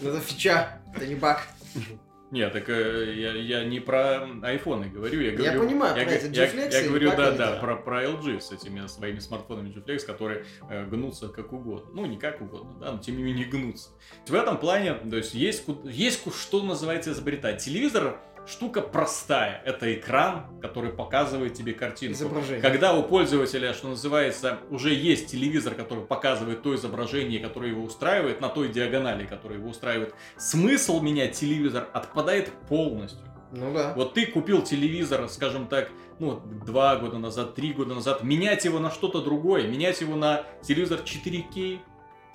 Ну, Это фича, это не баг. Нет, так э, я, я не про айфоны говорю, я говорю... понимаю, я, про эти я- я и говорю, да, да, про, про LG с этими своими смартфонами G-Flex, которые э, гнутся как угодно. Ну, не как угодно, да, но тем не менее гнутся. В этом плане, то есть есть, есть что называется изобретать. Телевизор штука простая. Это экран, который показывает тебе картинку. Изображение. Когда у пользователя, что называется, уже есть телевизор, который показывает то изображение, которое его устраивает, на той диагонали, которая его устраивает, смысл менять телевизор отпадает полностью. Ну да. Вот ты купил телевизор, скажем так, ну, два года назад, три года назад, менять его на что-то другое, менять его на телевизор 4К.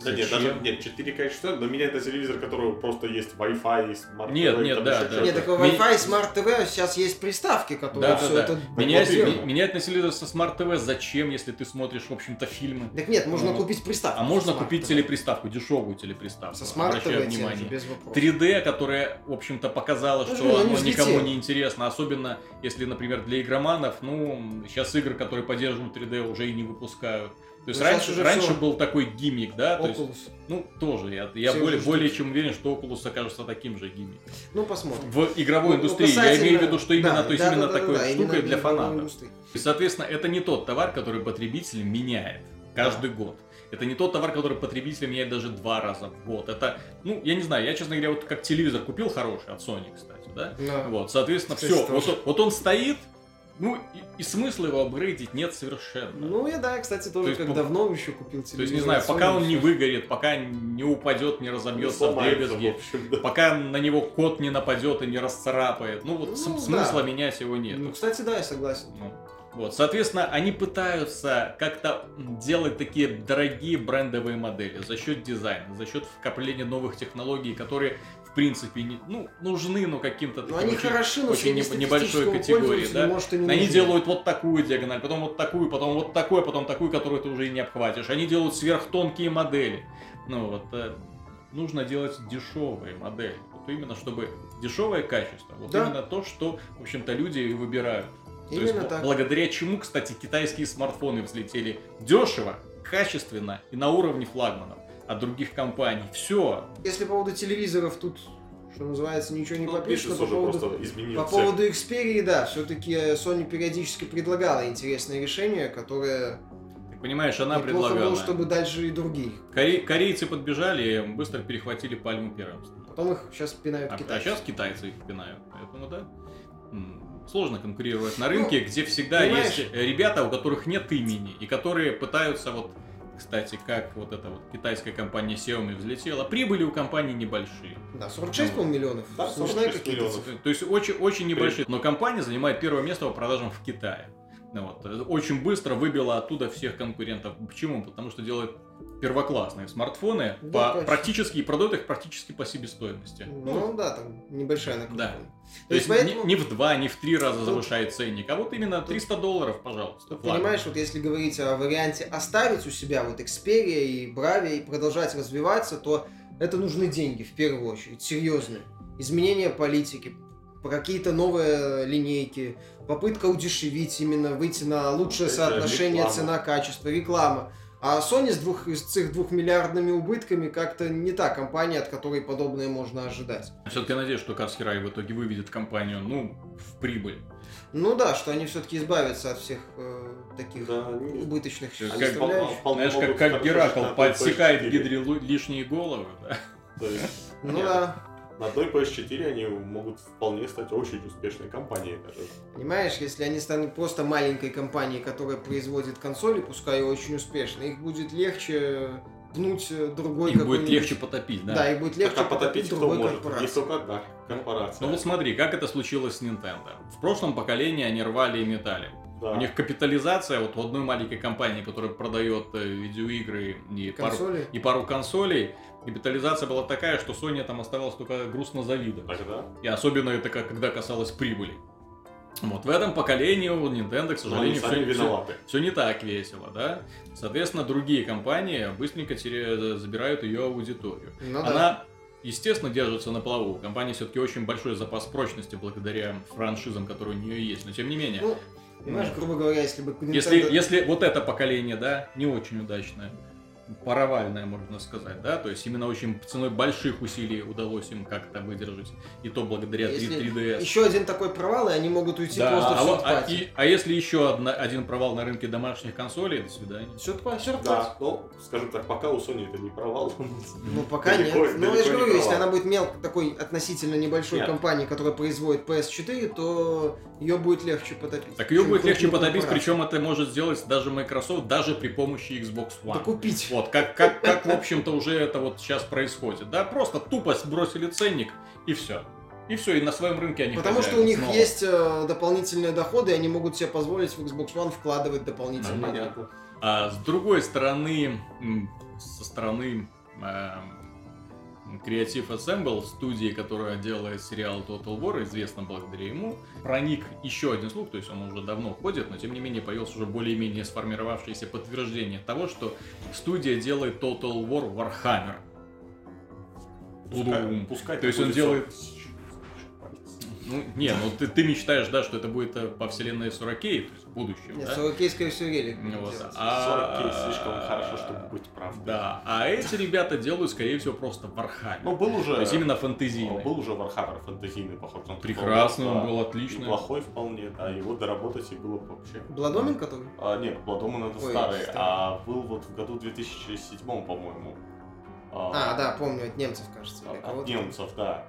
Да нет, даже нет, 4К что но меня это телевизор, у которого просто есть Wi-Fi и Smart Нет, TV, нет, да, да. Нет, такой Wi-Fi, Smart TV, сейчас есть приставки, которые Да, все да, да. это Менять, блокируют. ми- менять на телевизор со Smart TV зачем, если ты смотришь, в общем-то, фильмы? Так нет, можно Ну, купить приставку. А можно купить TV. телеприставку, дешевую телеприставку. Со Smart обращаю TV внимание. без вопросов. 3D, которая, в общем-то, показала, Ну, что же, оно никому не интересно, особенно если, например, для игроманов, ну, сейчас игры, которые поддерживают 3D, уже и не выпускают. То есть Ну, раньше, уже раньше всё. был такой гиммик, да, то есть, Oculus. ну, тоже, я, я Все более, более чем уверен, что Oculus окажется таким же гиммиком. Ну, посмотрим. В игровой Ну, индустрии, я касательно- имею в виду, что именно, Да, то есть да, именно да, да, такой да, штукой именно для фанатов. индустрии. И, соответственно, это не тот товар, который потребитель меняет каждый год. Это не тот товар, который потребитель меняет даже два раза в год. Это, ну, я не знаю, я, честно говоря, вот как телевизор купил хороший от Sony, кстати, да? Да. Вот, соответственно, все. Вот, вот он стоит, ну, и, и смысла его апгрейдить нет совершенно. Ну, я, да, кстати, тоже То есть, как по- давно еще купил телевизор. То есть, не знаю, пока он не выгорит, пока не упадет, не разомьется в Сломается, в дребезги, общем, да. пока на него кот не нападет и не расцарапает. Ну, вот Ну, см- да. смысла менять его нет. Ну, кстати, да, я согласен. Ну, Вот, соответственно, они пытаются как-то делать такие дорогие брендовые модели за счет дизайна, за счет вкрапления новых технологий, которые, в принципе, не, ну, нужны, но каким-то таким они очень- хороши, но очень не- небольшой категории, да. может, Они нужны. делают вот такую диагональ, потом вот такую, потом вот такую, потом такую, которую ты уже и не обхватишь. Они делают сверхтонкие модели. Ну вот, э, нужно делать дешевые модели. Вот именно, чтобы дешевое качество. Вот Да. именно то, что, в общем-то, люди и выбирают. То есть, Именно так. благодаря чему, кстати, китайские смартфоны взлетели дешево, качественно и на уровне флагманов от других компаний. Все. Если по поводу телевизоров тут, что называется, ничего не Ну, попишешь, но по поводу... По поводу Xperia, да, все-таки Sony периодически предлагала интересные решения, которые Ты понимаешь, она неплохо предлагала. было, чтобы дальше и других. Коре- корейцы подбежали и быстро перехватили пальму первенства. Потом их сейчас пинают А, китайцы. сейчас китайцы их пинают. Поэтому да. Сложно конкурировать на рынке, где всегда Ну, понимаешь- есть э, ребята, у которых нет имени, и которые пытаются вот, кстати, как вот эта вот китайская компания Xiaomi взлетела, прибыли у компании небольшие. Да, 46, по-моему, миллионов. Да, Смешные 46 какие-то миллионов. То есть очень, очень небольшие. Но компания занимает первое место по продажам в Китае. Ну Вот. Очень быстро выбила оттуда всех конкурентов. Почему? Потому что делает первоклассные смартфоны, Да, по, точно. практически и продают их практически по себестоимости. Ну да, там небольшая накрутка. Да. То То есть поэтому- не, не в два, не в три раза Тут- завышает ценник, а вот именно 300 долларов, пожалуйста. Тут, понимаешь, вот если говорить о варианте оставить у себя вот Xperia и Bravia и продолжать развиваться, то это нужны деньги в первую очередь, серьезные. Изменения политики, по какие-то новые линейки, попытка удешевить именно, выйти на лучшее Это соотношение цена-качество, реклама. А Sony с, двух, с их двухмиллиардными убытками как-то не та компания, от которой подобное можно ожидать. Все-таки надеюсь, что Касхирай в итоге выведет компанию, ну, в прибыль. Ну да, что они все-таки избавятся от всех э, таких Да, убыточных Как- составляющих. Знаешь, как, как Геракл подсекает PS4. Гидре лишние головы, да? То есть Ну Нет. да. На той PS4 они могут вполне стать очень успешной компанией даже. Понимаешь, если они станут просто маленькой компанией, которая производит консоли, пускай и очень успешно, их будет легче пнуть другой Их будет легче потопить, да. Да, их будет легче а потопить кто другой может? корпорации. Есть только одна корпорация. Ну вот смотри, как это случилось с Nintendo. В прошлом поколении они рвали и метали. Да. У них капитализация вот в одной маленькой компании, которая продает э, видеоигры и пару, Консоли. и пару консолей, капитализация была такая, что Sony там оставалось только грустно завидовать. Тогда. И особенно это как- когда касалось прибыли. Вот в этом поколении у Nintendo, к сожалению, сами все, виноваты. не так весело, да? Соответственно, другие компании быстренько теря- забирают ее аудиторию. Ну да. Она, естественно, держится на плаву. У компании все-таки очень большой запас прочности благодаря франшизам, которые у нее есть. Но тем не менее, Ну, понимаешь, грубо говоря, если бы Nintendo- если, если вот это поколение, да, не очень удачное, паровальное, можно сказать, да, то есть именно очень ценой больших усилий удалось им как-то выдержать, и то благодаря 3, Если 3DS. еще один такой провал, и они могут уйти Да, просто а, в вот- а, и- а если еще одна- один провал на рынке домашних консолей, до свидания. Сёрт-пати, сёрт-пати. Да, ну, скажем так, пока у Sony это не провал. Ну, пока Далеко- нет. Ну, я же говорю, если она будет мелкой, такой относительно небольшой Нет. компанией, которая производит PS4, то ее будет легче потопить. Так ее будет легче потопить, причем это может сделать даже Microsoft, даже при помощи Xbox One. Да купить. Вот, как, как, как, в общем-то, уже это вот сейчас происходит. Да, просто тупо сбросили ценник, и все. И все, и на своем рынке они Потому что у них снова. есть э, дополнительные доходы, и они могут себе позволить в Xbox One вкладывать дополнительные. Деньги. Понятно. А с другой стороны, со стороны эм, Creative Assemble, студии, которая делает сериал Total War, известно благодаря ему, проник еще один слух, то есть он уже давно ходит, но тем не менее появилось уже более-менее сформировавшееся подтверждение того, что студия делает Total War Warhammer. Пускай, пускай То есть он делает- 40 тысяч палец. Ну, не, ну ты, ты мечтаешь, да, что это будет э, по вселенной 40 то есть в будущем, Нет, да? 40 скорее всего, релик. Ну вот, а- 40 кейс слишком хорошо, чтобы быть правдой. Да, а эти ребята делают, скорее всего, просто Ну, Warhammer. был уже... То есть именно фэнтезийный. Был уже Warhammer фэнтезийный, похож на War, он был отличный. Неплохой вполне, да, его доработать и было бы вообще. Бладомин, который? А, нет, Бладоман это Ой, старый, старый. а был вот в году 2007, по-моему. А, да, помню, от немцев, кажется. или От немцев, да.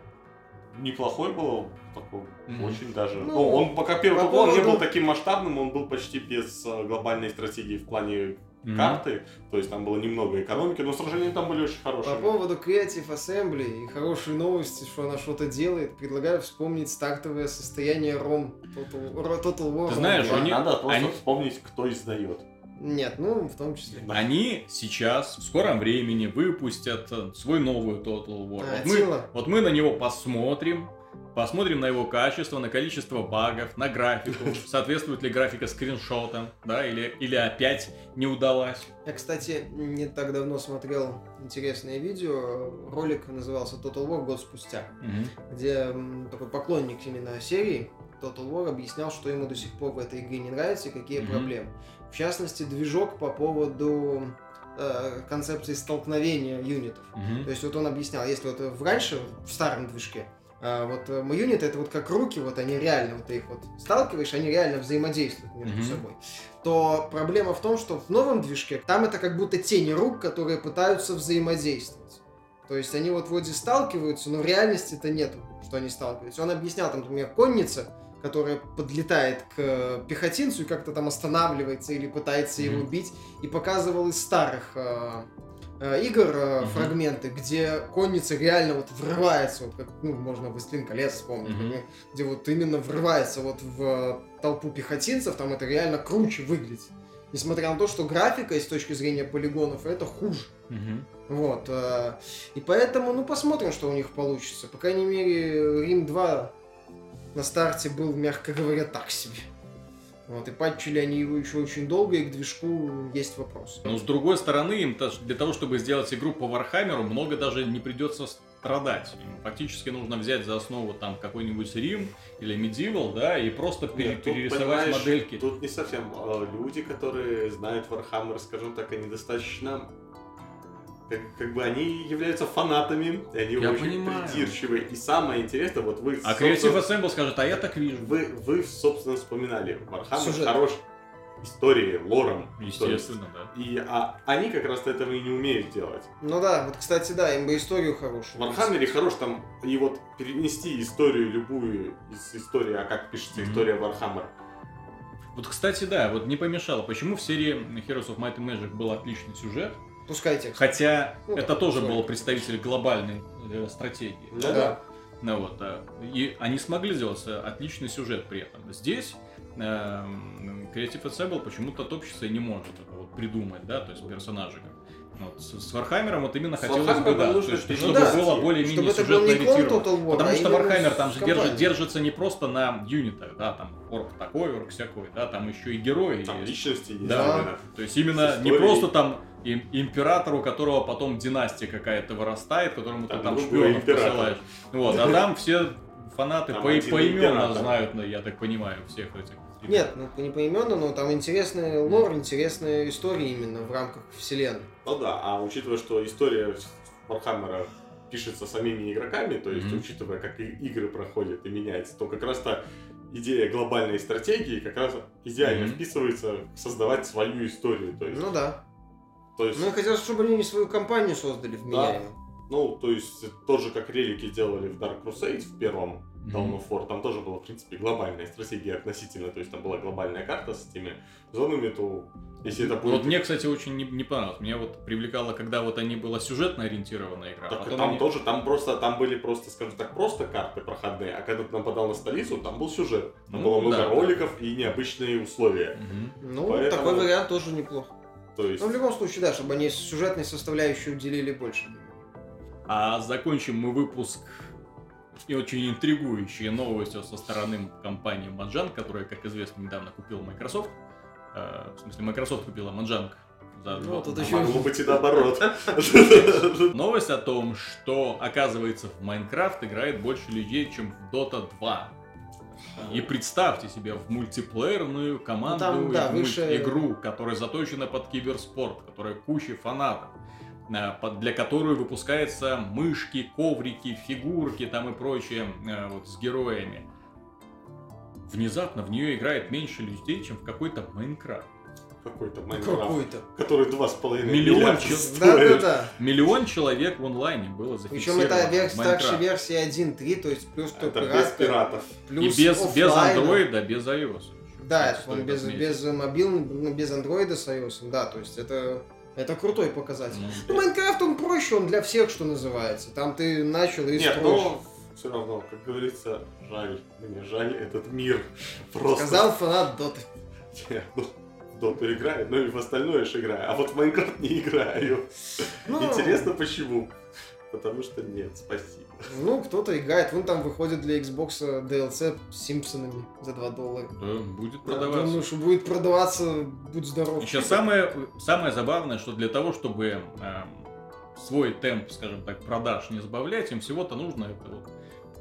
Неплохой был, такой, Мгм. очень даже. Ну, Ну, он пока первый по War не был таким масштабным, он был почти без э, глобальной стратегии в плане Мгм. карты, то есть там было немного экономики, но сражения там были очень хорошие. По поводу Creative Assembly и хорошей новости, что она что-то делает, предлагаю вспомнить стартовое состояние ROM Total, Total War. Ты знаешь, 2. у них- Надо просто они- вспомнить, кто издает. Нет, ну, в том числе. Они сейчас в скором времени выпустят э, свой новый Total War. А, Вот мы, вот мы на него посмотрим, посмотрим на его качество, на количество багов, на графику, соответствует ли графика скриншотам, да, или, или опять не удалась. Я, кстати, не так давно смотрел интересное видео. Ролик назывался Total War год спустя, где м, такой поклонник именно серии Total War объяснял, что ему до сих пор в этой игре не нравится и какие Мгм. проблемы. В частности, движок по поводу э, концепции столкновения юнитов. Мгм. То есть вот он объяснял, если вот в раньше, в старом движке, а, вот э, юниты это вот как руки, вот они реально, вот ты их вот сталкиваешь, они реально взаимодействуют между Мгм. собой. То проблема в том, что в новом движке там это как будто тени рук, которые пытаются взаимодействовать. То есть они вот вроде сталкиваются, но в реальности-то нету, что они сталкиваются. Он объяснял, там, например, конница, которая подлетает к пехотинцу и как-то там останавливается или пытается его Мгм. бить, и показывал из старых э, э, игр э, Мгм. фрагменты, где конница реально вот врывается, вот как, ну, можно «Властелин колец» вспомнить, например, где вот именно врывается вот в э, толпу пехотинцев, там это реально круче выглядит. Несмотря на то, что графика с точки зрения полигонов это хуже. Мгм. Вот. э, И поэтому, ну, посмотрим, что у них получится. По крайней мере, Рим 2 на старте был, мягко говоря, так себе. Вот, и патчили они его еще очень долго, и к движку есть вопрос. Но с другой стороны, им для того, чтобы сделать игру по Вархаммеру, много даже не придется страдать. Им фактически нужно взять за основу там какой-нибудь Рим или Medieval, да, и просто пере- Нет, тут, перерисовать модельки. Тут не совсем э, люди, которые знают Warhammer, скажем так, они достаточно как, как бы они являются фанатами, и они Я очень понимаю. придирчивые. И самое интересное, вот вы, А Creative Assemble скажет, а я так вижу. вы, вы, собственно, вспоминали, Warhammer Сюжет. хорош историей, лором. Естественно, да. И а, они как раз этого и не умеют делать. Ну да, вот, кстати, да, им бы историю В хорошую. Warhammer хорош там и вот перенести историю любую из истории, а как пишется Мгм. история Warhammer. Вот, кстати, да, вот не помешало. Почему в серии Heroes of Might and Magic был отличный сюжет, Пускайте. хотя Ну, это да, тоже был представитель глобальной э, стратегии. Ну Да. да. Ну вот, а, и они смогли сделать э, отличный сюжет при этом. Здесь эм, Creative Assembly почему-то топчется и не может это вот придумать, да, то есть персонажи. Как. Вот, с, с Вархаммером вот именно С хотелось бы, да, нужно есть, чтобы Ну да, было более-менее сюжетно ориентировано. Total War, Потому а что с там же держит, держится не просто на юнитах, да, там орк такой, орк всякой, да, там еще и герои Там есть. личности есть. Да. именно. То есть именно не просто там им- император, у которого потом династия какая-то вырастает, которому ты Там там другой шпионов император. посылаешь. Вот, а там все фанаты Там по, поименно император. знают, ну, я так понимаю, всех этих. Нет, ну не поименно, но там интересный лор, интересная история именно в рамках вселенной. Ну да, а учитывая, что история Warhammer пишется самими игроками, то есть Мгм. учитывая, как и игры проходят и меняется, то как раз-то идея глобальной стратегии как раз идеально Мгм. вписывается в создавать свою историю. То есть, Ну да. то есть, Ну и хотелось, чтобы они свою компанию создали вменяемую. ну, то есть, тот же, как релики делали в Dark Crusade в первом. Dawn of War, там тоже была, в принципе, глобальная стратегия относительно, то есть там была глобальная карта с этими зонами, то если это будет... Вот мне, кстати, очень не, не понравилось. Меня вот привлекало, когда вот они была сюжетно ориентированная игра. а Так потом там они- тоже, там просто, там были просто, скажем так, просто карты проходные, а когда ты нападал на столицу, там был сюжет. Там Ну, было много да. роликов и необычные условия. Мгм. Ну, Поэтому- такой вариант тоже неплохо. То есть, Но в любом случае, да, чтобы они сюжетной составляющей уделили больше. А закончим мы выпуск и очень интригующей новостью со стороны компании Маджанг, которая, как известно, недавно купила Microsoft. Э, в смысле, Microsoft купила Маджанг за Ну, два- тут а еще- могло быть и наоборот. Новость о том, что, оказывается, в Майнкрафт играет больше людей, чем в Dota 2. И представьте себе в мультиплеерную командную Ну, там, да, выше- игру, которая заточена под киберспорт, которая куча фанатов, для которой выпускаются мышки, коврики, фигурки там и прочее э, вот, с героями. Внезапно в нее играет меньше людей, чем в какой-то Майнкрафт. Какой-то Майнкрафт, Какой-то. который два с половиной Миллион миллиарда чел- Да, да, да. Миллион человек в онлайне было Причем зафиксировано. это вер- в Майнкрафт. старшая версия 1.3, то есть плюс то Это без пиратов. И плюс без, без оффлайна. андроида, без iOS. Да, Кстати, он без, без мобильного, ну, без андроида с iOS, да, то есть это, это крутой показатель. Ну, Майнкрафт, он проще, он для всех, что называется. Там ты начал и Нет, строишь. но все равно, как говорится, жаль, мне жаль этот мир. Просто. Сказал фанат Доты. Я, ну, в доту играю, но и в остальное же играю. А вот в Майнкрафт не играю. Ну, Интересно почему? Потому что нет, спасибо. Ну, кто-то играет. Вон там выходит для Xbox DLC с Симпсонами за 2 доллара. да, будет Я продаваться. Думаю, что будет продаваться, будь здоров. Еще самое, самое забавное, что для того, чтобы эм, свой темп, скажем так, продаж не сбавлять, им всего-то нужно это вот,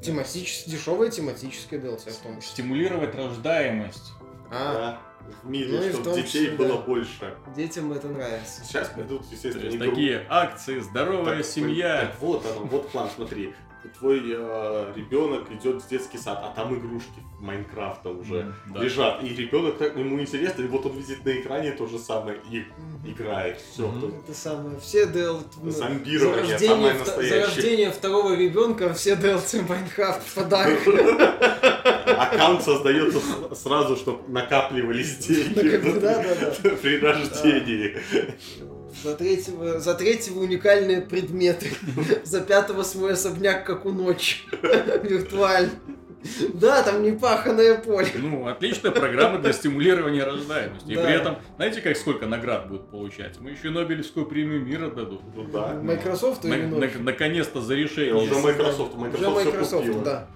Тематически, дешевая тематическая DLC в том числе. стимулировать рождаемость. А, Да, в мире, Ну в чтобы том детей числе, было да. больше. детям это нравится. Сейчас придут, То естественно, есть игру- такие акции, здоровая Так, семья. так вот оно, вот план, смотри. Твой ребенок идет в детский сад, а там игрушки Майнкрафта уже М, да. лежат. И ребенок так ему интересно, и вот он видит на экране то же самое и играет. Все. Мгм. Это самое. Все DLC... ну, Зомбирование за рождение самое настоящее. За рождение второго ребенка все DLC Майнкрафт в подарок. Аккаунт создается сразу, чтобы накапливались деньги при рождении. За третьего, за третьего уникальные предметы. За пятого свой особняк, как у ночи. Виртуально. Да, там непаханное поле. Ну, отличная программа для стимулирования рождаемости. И Да. при этом, знаете, как сколько наград будет получать? Мы еще и Нобелевскую премию мира дадут. Ну да. Microsoft На- и на- наконец-то за решение. уже Microsoft, Уже Microsoft всё Microsoft, купила. да.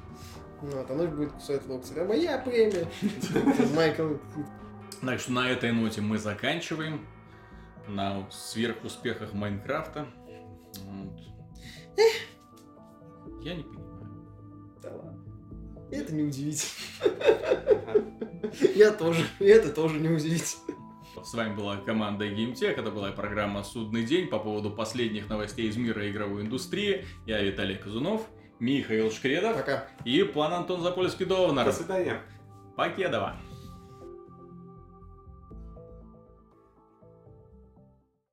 Вот, оно будет кусать локти. А моя премия. Майкл. Так что на этой ноте мы заканчиваем. На сверхуспехах Майнкрафта. Вот. Я не понимаю. Да ладно. Это не удивительно. Я тоже. Это тоже не удивительно. С вами была команда GameTech, это была программа «Судный день» по поводу последних новостей из мира игровой индустрии. Я Виталий Казунов, Михаил Шкредов Пока. и план Антон Запольский-Довнар. До свидания. Покедова.